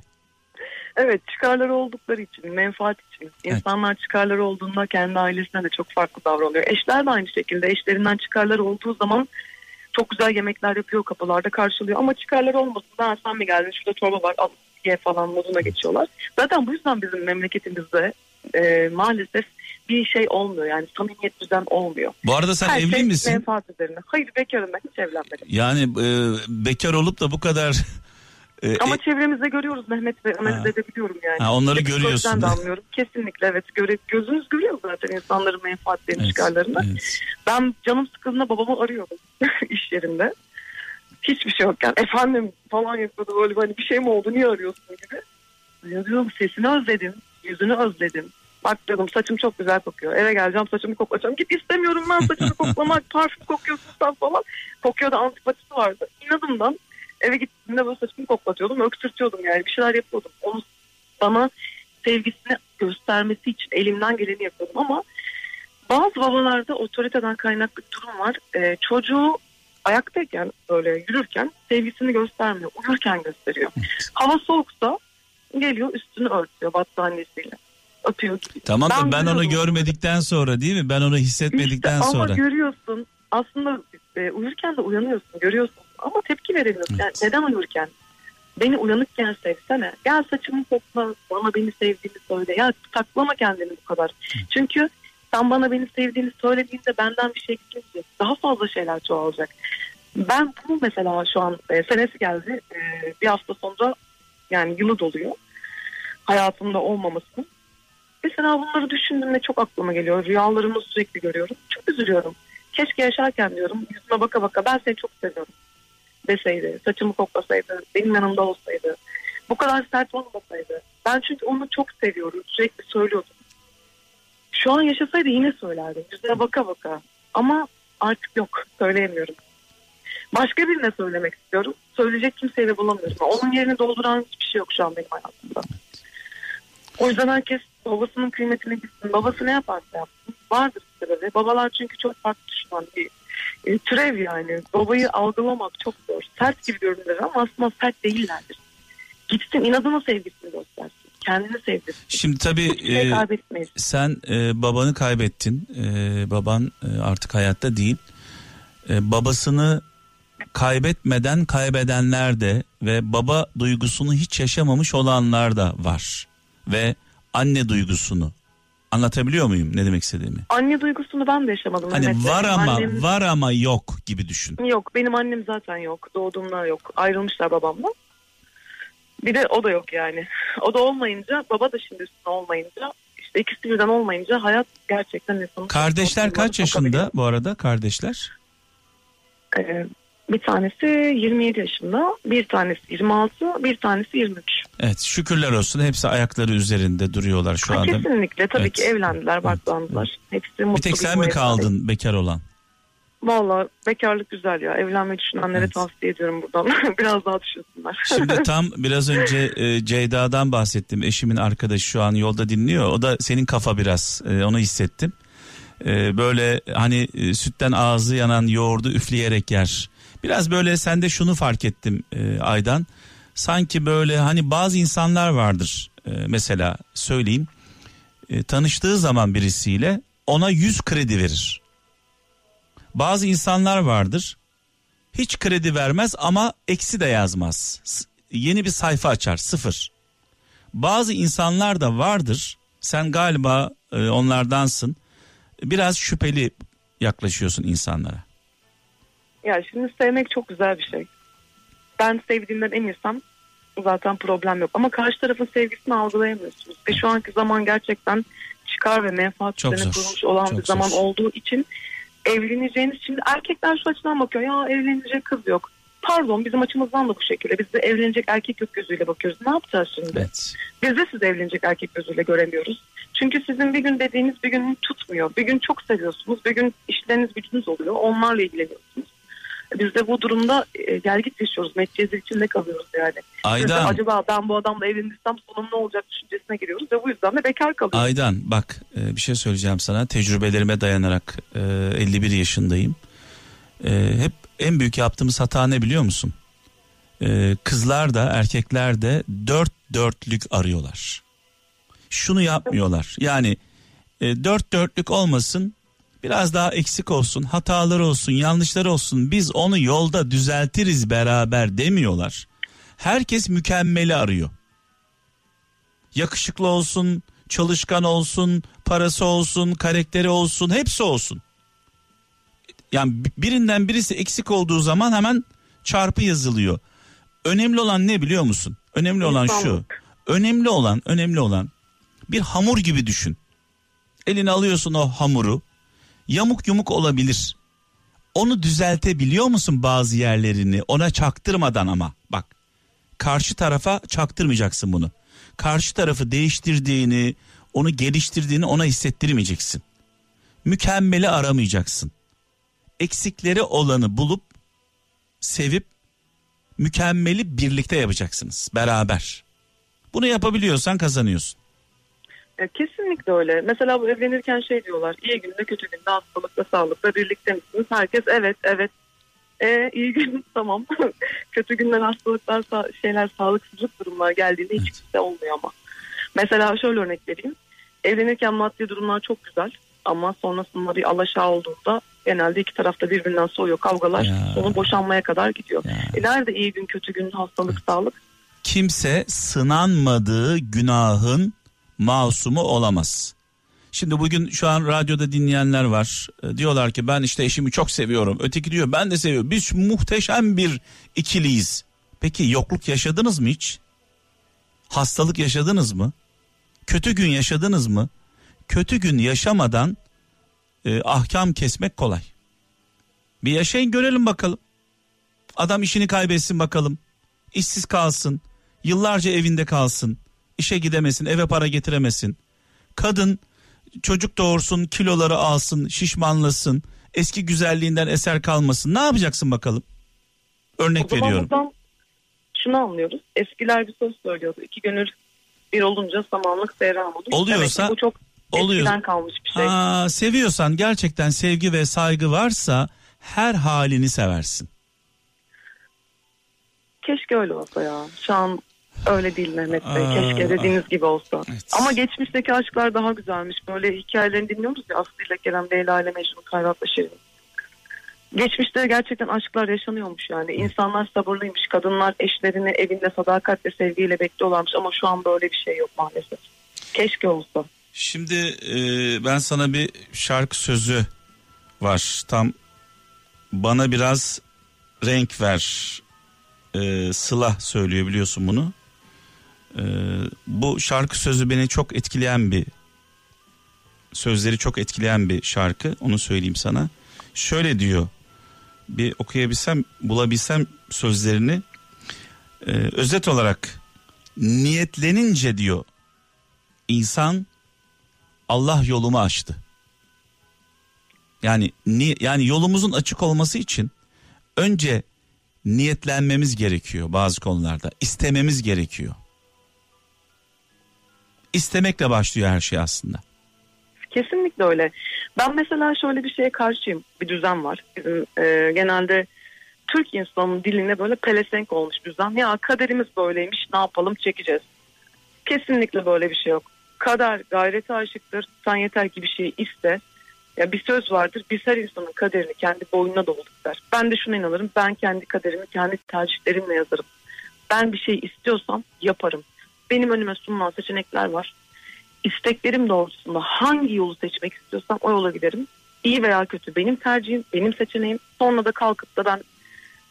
Evet çıkarları oldukları için, menfaat için. Evet. İnsanlar çıkarları olduğunda kendi ailesine de çok farklı davranıyor. Eşler de aynı şekilde. Eşlerinden çıkarları olduğu zaman çok güzel yemekler yapıyor kapılarda karşılıyor. Ama çıkarları olmasın. Ben sen mi geldin şurada çorba var al ye falan moduna geçiyorlar. Zaten bu yüzden bizim memleketimizde e, maalesef bir şey olmuyor. Yani samimiyet düzen olmuyor. Bu arada sen Her evli şey misin? menfaat üzerine. Hayır bekarım ben hiç evlenmedim. Yani e, bekar olup da bu kadar e, Ama e, çevremizde görüyoruz Mehmet ve analiz Ha. edebiliyorum yani. Ha, onları Psikolojiden görüyorsun. de anlıyorum. Kesinlikle evet. Göre, gözünüz görüyor zaten insanların menfaatlerini, evet, çıkarlarını. evet. Ben canım sıkıldığında babamı arıyorum *laughs* iş yerinde. Hiçbir şey yokken efendim falan yapıyordu böyle hani bir şey mi oldu niye arıyorsun gibi. Ya diyorum sesini özledim, yüzünü özledim. Bak diyorum saçım çok güzel kokuyor. Eve geleceğim saçımı koklayacağım. Git istemiyorum ben saçımı koklamak. *laughs* Parfüm kokuyorsun sen falan. Kokuyor da antipatisi vardı. İnadımdan eve gittiğimde böyle saçımı koklatıyordum. Öksürtüyordum yani bir şeyler yapıyordum. Onu bana sevgisini göstermesi için elimden geleni yapıyordum ama bazı babalarda otoriteden kaynaklı bir durum var. Ee, çocuğu ayaktayken böyle yürürken sevgisini göstermiyor. Uyurken gösteriyor. Hava soğuksa geliyor üstünü örtüyor battaniyesiyle. Gibi. Tamam da ben onu görüyorum. görmedikten sonra değil mi? Ben onu hissetmedikten İşte sonra. Ama görüyorsun aslında e, uyurken de uyanıyorsun görüyorsun ama tepki veremiyorsun. Yani Evet. neden uyurken? Beni uyanıkken sevsene. Gel saçımı kokla bana beni sevdiğini söyle. Ya saklama kendini bu kadar. Çünkü sen bana beni sevdiğini söylediğinde benden bir şey gitmeyecek. Daha fazla şeyler çoğalacak. Ben bunu mesela şu an e, senesi geldi. E, bir hafta sonra yani yılı doluyor. Hayatımda olmaması. Mesela bunları düşündüğümde çok aklıma geliyor. Rüyalarımı sürekli görüyorum. Çok üzülüyorum. Keşke yaşarken diyorum yüzüme baka baka ben seni çok seviyorum deseydi. Saçımı koklasaydı. Benim yanımda olsaydı. Bu kadar sert olmasaydı. Ben çünkü onu çok seviyorum. Sürekli söylüyordum. Şu an yaşasaydı yine söylerdim. Yüzüne baka baka. Ama artık yok. Söyleyemiyorum. Başka birine söylemek istiyorum. Söyleyecek kimseyi de bulamıyorum. Onun yerini dolduran hiçbir şey yok şu an benim hayatımda. O yüzden herkes babasının kıymetini bilsin. Babası ne yaparsa yapsın. Vardır sebebi. Babalar çünkü çok farklı düşünen bir e, türev yani. Babayı algılamak çok zor. Sert gibi görünür ama aslında sert değillerdir. Gitsin inadına sevgisini göstersin. Kendini sevdirsin. Şimdi tabii şey e, sen e, babanı kaybettin. E, baban e, artık hayatta değil. E, babasını kaybetmeden kaybedenler de ve baba duygusunu hiç yaşamamış olanlar da var. Ve anne duygusunu. Anlatabiliyor muyum ne demek istediğimi? Anne duygusunu ben de yaşamadım. Hani Mehmet var ama Annem- var ama yok gibi düşün. Yok benim annem zaten yok. Doğduğumda yok. Ayrılmışlar babamla. Bir de o da yok yani. *laughs* O da olmayınca baba da şimdi üstüne olmayınca işte ikisi birden olmayınca hayat gerçekten insanın... Kardeşler kaç yaşında bu arada kardeşler? Ee, bir tanesi 27 yaşında, bir tanesi 26, bir tanesi 23. Evet şükürler olsun hepsi ayakları üzerinde duruyorlar şu Ha, anda. kesinlikle tabii Evet. ki evlendiler, barklandılar. Hepsi mutlu Bir tek sen mi kaldın bekar olan? Valla bekarlık güzel ya. Evlenmeyi düşünenlere Evet. tavsiye ediyorum buradan. *laughs* Biraz daha düşünsünler. Şimdi *laughs* tam biraz önce e, Ceyda'dan bahsettim. Eşimin arkadaşı şu an yolda dinliyor. O da senin kafa biraz e, onu hissettim. E, böyle hani e, sütten ağzı yanan yoğurdu üfleyerek yer. Biraz böyle sende şunu fark ettim e, Aydan. Sanki böyle hani bazı insanlar vardır. E, mesela söyleyeyim. E, tanıştığı zaman birisiyle ona 100 kredi verir. Bazı insanlar vardır hiç kredi vermez ama eksi de yazmaz. Yeni bir sayfa açar sıfır. Bazı insanlar da vardır Sen galiba e, onlardansın. Biraz şüpheli yaklaşıyorsun insanlara. Ya şimdi sevmek çok güzel bir şey. Ben sevdiğimden eminsem zaten problem yok. Ama karşı tarafın sevgisini algılayamıyorsunuz. Ve şu anki zaman gerçekten çıkar ve menfaat Çok üzerine zor. kurulmuş olan Çok bir zaman zor. olduğu için evleneceğiniz şimdi erkekler şu açıdan bakıyor ya evlenecek kız yok. Pardon bizim açımızdan da bu şekilde. Biz de evlenecek erkek yok gözüyle bakıyoruz. Ne yapacağız şimdi? Evet. Biz de sizi evlenecek erkek gözüyle göremiyoruz. Çünkü sizin bir gün dediğiniz bir gün tutmuyor. Bir gün çok seviyorsunuz. Bir gün işleriniz gücünüz oluyor. Onlarla ilgileniyorsunuz. Biz de bu durumda e, gelgit yaşıyoruz. Metcezir içinde kalıyoruz yani. Mesela Aydan, acaba ben bu adamla evlenirsem sonum ne olacak düşüncesine giriyoruz ve bu yüzden de bekar kalıyoruz. Aydan bak e, bir şey söyleyeceğim sana. Tecrübelerime dayanarak e, 51 yaşındayım. E, hep en büyük yaptığımız hata ne biliyor musun? E, kızlar da erkekler de dört dörtlük arıyorlar. Şunu yapmıyorlar. Yani e, dört dörtlük olmasın biraz daha eksik olsun hataları olsun yanlışları olsun biz onu yolda düzeltiriz beraber demiyorlar. Herkes mükemmeli arıyor. Yakışıklı olsun, çalışkan olsun, parası olsun, karakteri olsun, hepsi olsun. Yani bi- birinden birisi eksik olduğu zaman hemen çarpı yazılıyor. Önemli olan ne biliyor musun? Önemli olan şu. Önemli olan, önemli olan bir hamur gibi düşün. Eline alıyorsun o hamuru. Yamuk yumuk olabilir. Onu düzeltebiliyor musun bazı yerlerini? Ona çaktırmadan ama bak. Karşı tarafa çaktırmayacaksın bunu. Karşı tarafı değiştirdiğini, onu geliştirdiğini ona hissettirmeyeceksin. Mükemmeli aramayacaksın. Eksikleri olanı bulup sevip mükemmeli birlikte yapacaksınız beraber. Bunu yapabiliyorsan kazanıyorsun. Ya kesinlikle öyle. Mesela bu evlenirken şey diyorlar. iyi günde kötü günde hastalıkta sağlıkta birlikte misiniz? Herkes evet evet. E, iyi gün *laughs* tamam. *laughs* kötü günler hastalıklar şeyler sağlıksızlık durumlar geldiğinde hiç Evet. kimse olmuyor ama. Mesela şöyle örnek vereyim. Evlenirken maddi durumlar çok güzel. Ama sonrasında bir alaşağı olduğunda genelde iki tarafta birbirinden soğuyor. Kavgalar Ya. sonu boşanmaya kadar gidiyor. Ya. E nerede iyi gün kötü gün hastalık sağlık? kimse sınanmadığı günahın masumu olamaz. Şimdi bugün şu an radyoda dinleyenler var. E, Diyorlar ki ben işte eşimi çok seviyorum. Öteki diyor ben de seviyorum. Biz muhteşem bir ikiliyiz. Peki yokluk yaşadınız mı hiç? Hastalık yaşadınız mı? Kötü gün yaşadınız mı? Kötü gün yaşamadan e, ahkam kesmek kolay. Bir yaşayın görelim bakalım. Adam işini kaybetsin bakalım. İşsiz kalsın. Yıllarca evinde kalsın. İşe gidemesin, eve para getiremesin. Kadın çocuk doğursun, kiloları alsın, şişmanlasın. Eski güzelliğinden eser kalmasın. Ne yapacaksın bakalım? Örnek O veriyorum. buradan şunu anlıyoruz. Eskiler bir söz söylüyordu. İki gönül bir olunca samanlık seyran olur. Oluyorsa- Demek ki bu çok oluyor. eskiden kalmış bir şey. Ha, seviyorsan gerçekten sevgi ve saygı varsa her halini seversin. Keşke öyle olsa ya. Şu an öyle değil Mehmet Bey. Aa, Keşke dediğiniz gibi olsa. Evet. Ama geçmişteki aşklar daha güzelmiş. Böyle hikayelerini dinliyoruz ya Aslı ile Kerem, Leyla ile Mecnun, Kayrat'la Şirin. Geçmişte gerçekten aşklar yaşanıyormuş yani. İnsanlar sabırlıymış. Kadınlar eşlerini evinde sadakat ve sevgiyle bekliyorlarmış. Ama şu an böyle bir şey yok maalesef. Keşke olsa. Şimdi e, ben sana bir şarkı sözü var. Tam bana biraz renk ver. E, Sıla söylüyor biliyorsun bunu. E, bu şarkı sözü beni çok etkileyen bir sözleri çok etkileyen bir şarkı. Onu söyleyeyim sana. Şöyle diyor. Bir okuyabilsem, bulabilsem sözlerini. E, özet olarak niyetlenince diyor insan Allah yolumu açtı. Yani ni, yani yolumuzun açık olması için önce niyetlenmemiz gerekiyor bazı konularda. istememiz gerekiyor. İstemekle başlıyor her şey aslında. Kesinlikle öyle. Ben mesela şöyle bir şeye karşıyım. Bir düzen var. Bizim e, genelde Türk insanının diline böyle pelesenk olmuş düzen. Ya kaderimiz böyleymiş ne yapalım çekeceğiz. Kesinlikle böyle bir şey yok. Kader gayrete aşıktır. Sen yeter ki bir şey iste. Ya bir söz vardır. Biz her insanın kaderini kendi boynuna dolduk der. Ben de şuna inanırım. Ben kendi kaderimi kendi tercihlerimle yazarım. Ben bir şey istiyorsam yaparım. Benim önüme sunulan seçenekler var. isteklerim doğrultusunda hangi yolu seçmek istiyorsam o yola giderim. İyi veya kötü benim tercihim, benim seçeneğim. Sonra da kalkıp da ben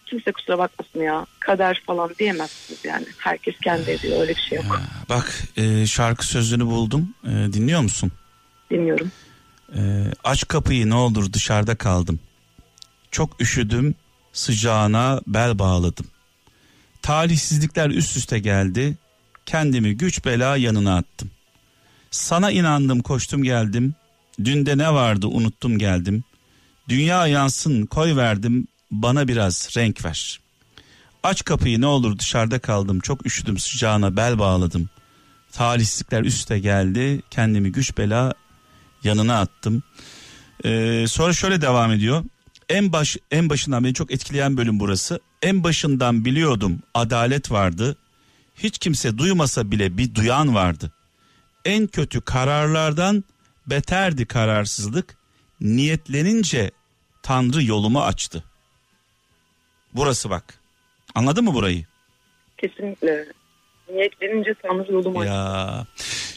kimse kusura bakmasın ya kader falan diyemezsiniz yani. Herkes kendi ediyor öyle bir şey yok. Bak e, şarkı sözünü buldum. E, dinliyor musun? Dinliyorum. E, aç kapıyı ne olur dışarıda kaldım. Çok üşüdüm sıcağına bel bağladım. Talihsizlikler üst üste geldi. Kendimi güç bela yanına attım. Sana inandım koştum geldim. Dünde ne vardı unuttum geldim. Dünya yansın koy verdim bana biraz renk ver. Aç kapıyı ne olur dışarıda kaldım çok üşüdüm sıcağına bel bağladım. Talihsizlikler üste geldi kendimi güç bela yanına attım. Ee, sonra şöyle devam ediyor. En baş en başından beni çok etkileyen bölüm burası. En başından biliyordum adalet vardı. Hiç kimse duymasa bile bir duyan vardı. En kötü kararlardan beterdi kararsızlık. Niyetlenince Tanrı yolumu açtı. Burası bak. Anladın mı burayı? Kesinlikle. Niyetlenince Tanrı yolumu açtı. Ya.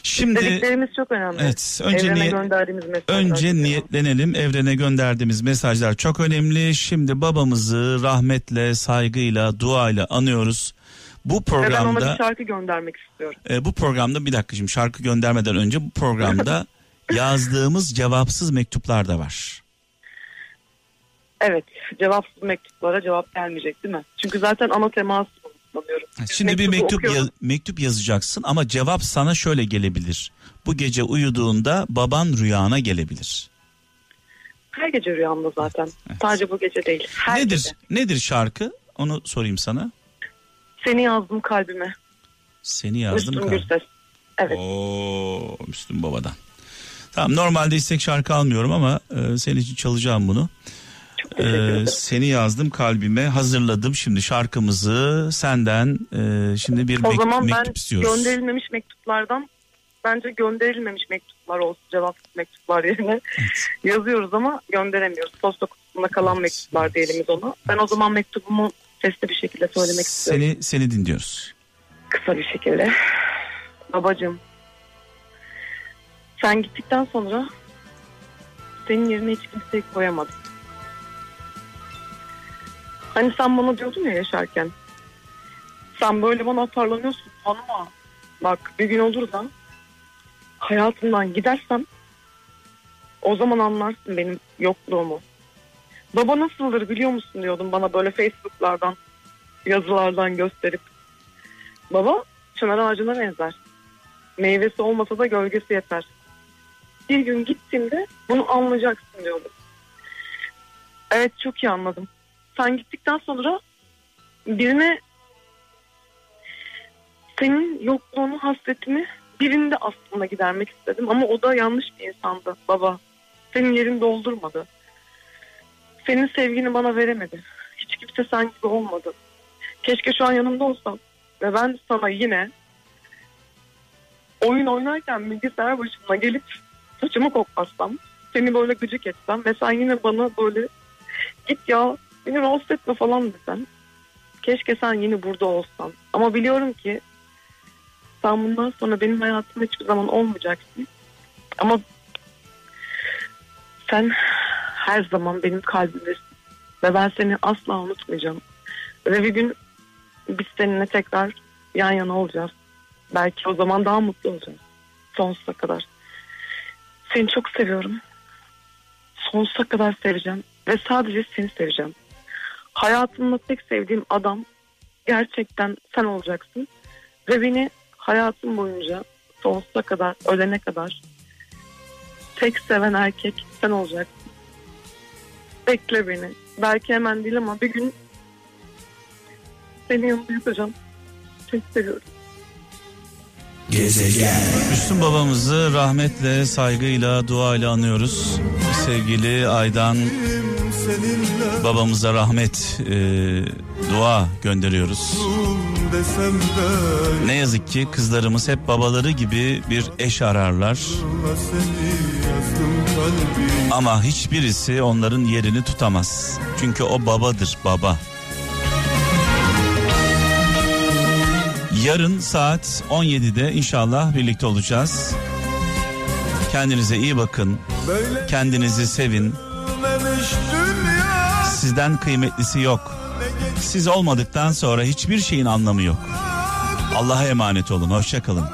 Şimdi Dediklerimiz çok önemli. Evet, önce Evrene niyet- gönderdiğimiz mesajlar. önce niyetlenelim. Evrene gönderdiğimiz mesajlar çok önemli. Şimdi babamızı rahmetle, saygıyla, duayla anıyoruz. Bu Ve ben ona programda bir şarkı göndermek istiyorum. e, bu programda bir dakika şimdi şarkı göndermeden önce bu programda *laughs* yazdığımız cevapsız mektuplar da var. Evet. Cevapsız mektuplara cevap gelmeyecek değil mi? Çünkü zaten ana teması bu sanıyorum. Şimdi bir mektup okuyorum. yaz- mektup yazacaksın ama cevap sana şöyle gelebilir. Bu gece uyuduğunda baban rüyana gelebilir. Her gece rüyamda zaten. Evet. Sadece bu gece değil. Her nedir gece. nedir şarkı? Onu sorayım sana. Seni yazdım kalbime. Seni yazdım. Müslüm kal- Gürses. Evet. Oo, Müslüm Baba'dan. Tamam normalde istek şarkı almıyorum ama e, senin için çalacağım bunu. E, ederim. seni yazdım kalbime hazırladım şimdi şarkımızı senden e, şimdi bir O zaman ben mektup istiyoruz. gönderilmemiş mektuplardan bence gönderilmemiş mektuplar olsun cevapsız mektuplar yerine *laughs* yazıyoruz ama gönderemiyoruz. Posta kutusunda kalan Evet, mektuplar evet. diyelim ona. Ben o zaman mektubumu sesli bir şekilde söylemek istiyorum. Seni seni dinliyoruz. Kısa bir şekilde. Babacığım. Sen gittikten sonra senin yerine hiç kimseyi koyamadım. Hani sen bana diyordun ya yaşarken. Sen böyle bana atarlanıyorsun tanıma. Bak bir gün olur da hayatımdan gidersem o zaman anlarsın benim yokluğumu. Baba nasıldır biliyor musun diyordum bana böyle Facebook'lardan yazılardan gösterip. Baba çınar ağacına benzer. Meyvesi olmasa da gölgesi yeter. Bir gün gittiğimde bunu anlayacaksın diyordum. Evet çok iyi anladım. Sen gittikten sonra birine senin yokluğunu, hasretini birinde aslında gidermek istedim. Ama o da yanlış bir insandı baba. Senin yerini doldurmadı. Senin sevgini bana veremedi. Hiç kimse sen gibi olmadı. Keşke şu an yanımda olsam. Ve ben sana yine oyun oynarken bilgisayar başına gelip saçımı koklasam. Seni böyle gıcık etsem. Ve sen yine bana böyle git ya beni rahatsız etme falan desen. Keşke sen yine burada olsan. Ama biliyorum ki sen bundan sonra benim hayatımda hiçbir zaman olmayacaksın. Ama sen her zaman benim kalbimdesin. Ve ben seni asla unutmayacağım. Ve bir gün biz seninle tekrar yan yana olacağız. Belki o zaman daha mutlu olacağız. Sonsuza kadar. Seni çok seviyorum. Sonsuza kadar seveceğim. Ve sadece seni seveceğim. Hayatımda tek sevdiğim adam gerçekten sen olacaksın. Ve beni hayatım boyunca sonsuza kadar, ölene kadar tek seven erkek sen olacaksın. Bekle beni. Belki hemen değil ama bir gün senin yanında yatacağım. Çok seviyorum. Müslüm babamızı rahmetle, saygıyla, duayla anıyoruz. Sevgili Aydan babamıza rahmet, e, dua gönderiyoruz. Desem de Ne yazık ki kızlarımız hep babaları gibi bir eş ararlar. Ama hiçbirisi onların yerini tutamaz. Çünkü o babadır, baba. Yarın saat 17'de inşallah birlikte olacağız. Kendinize iyi bakın. Kendinizi sevin. Sizden kıymetlisi yok. Siz olmadıktan sonra hiçbir şeyin anlamı yok. Allah'a emanet olun. Hoşça kalın.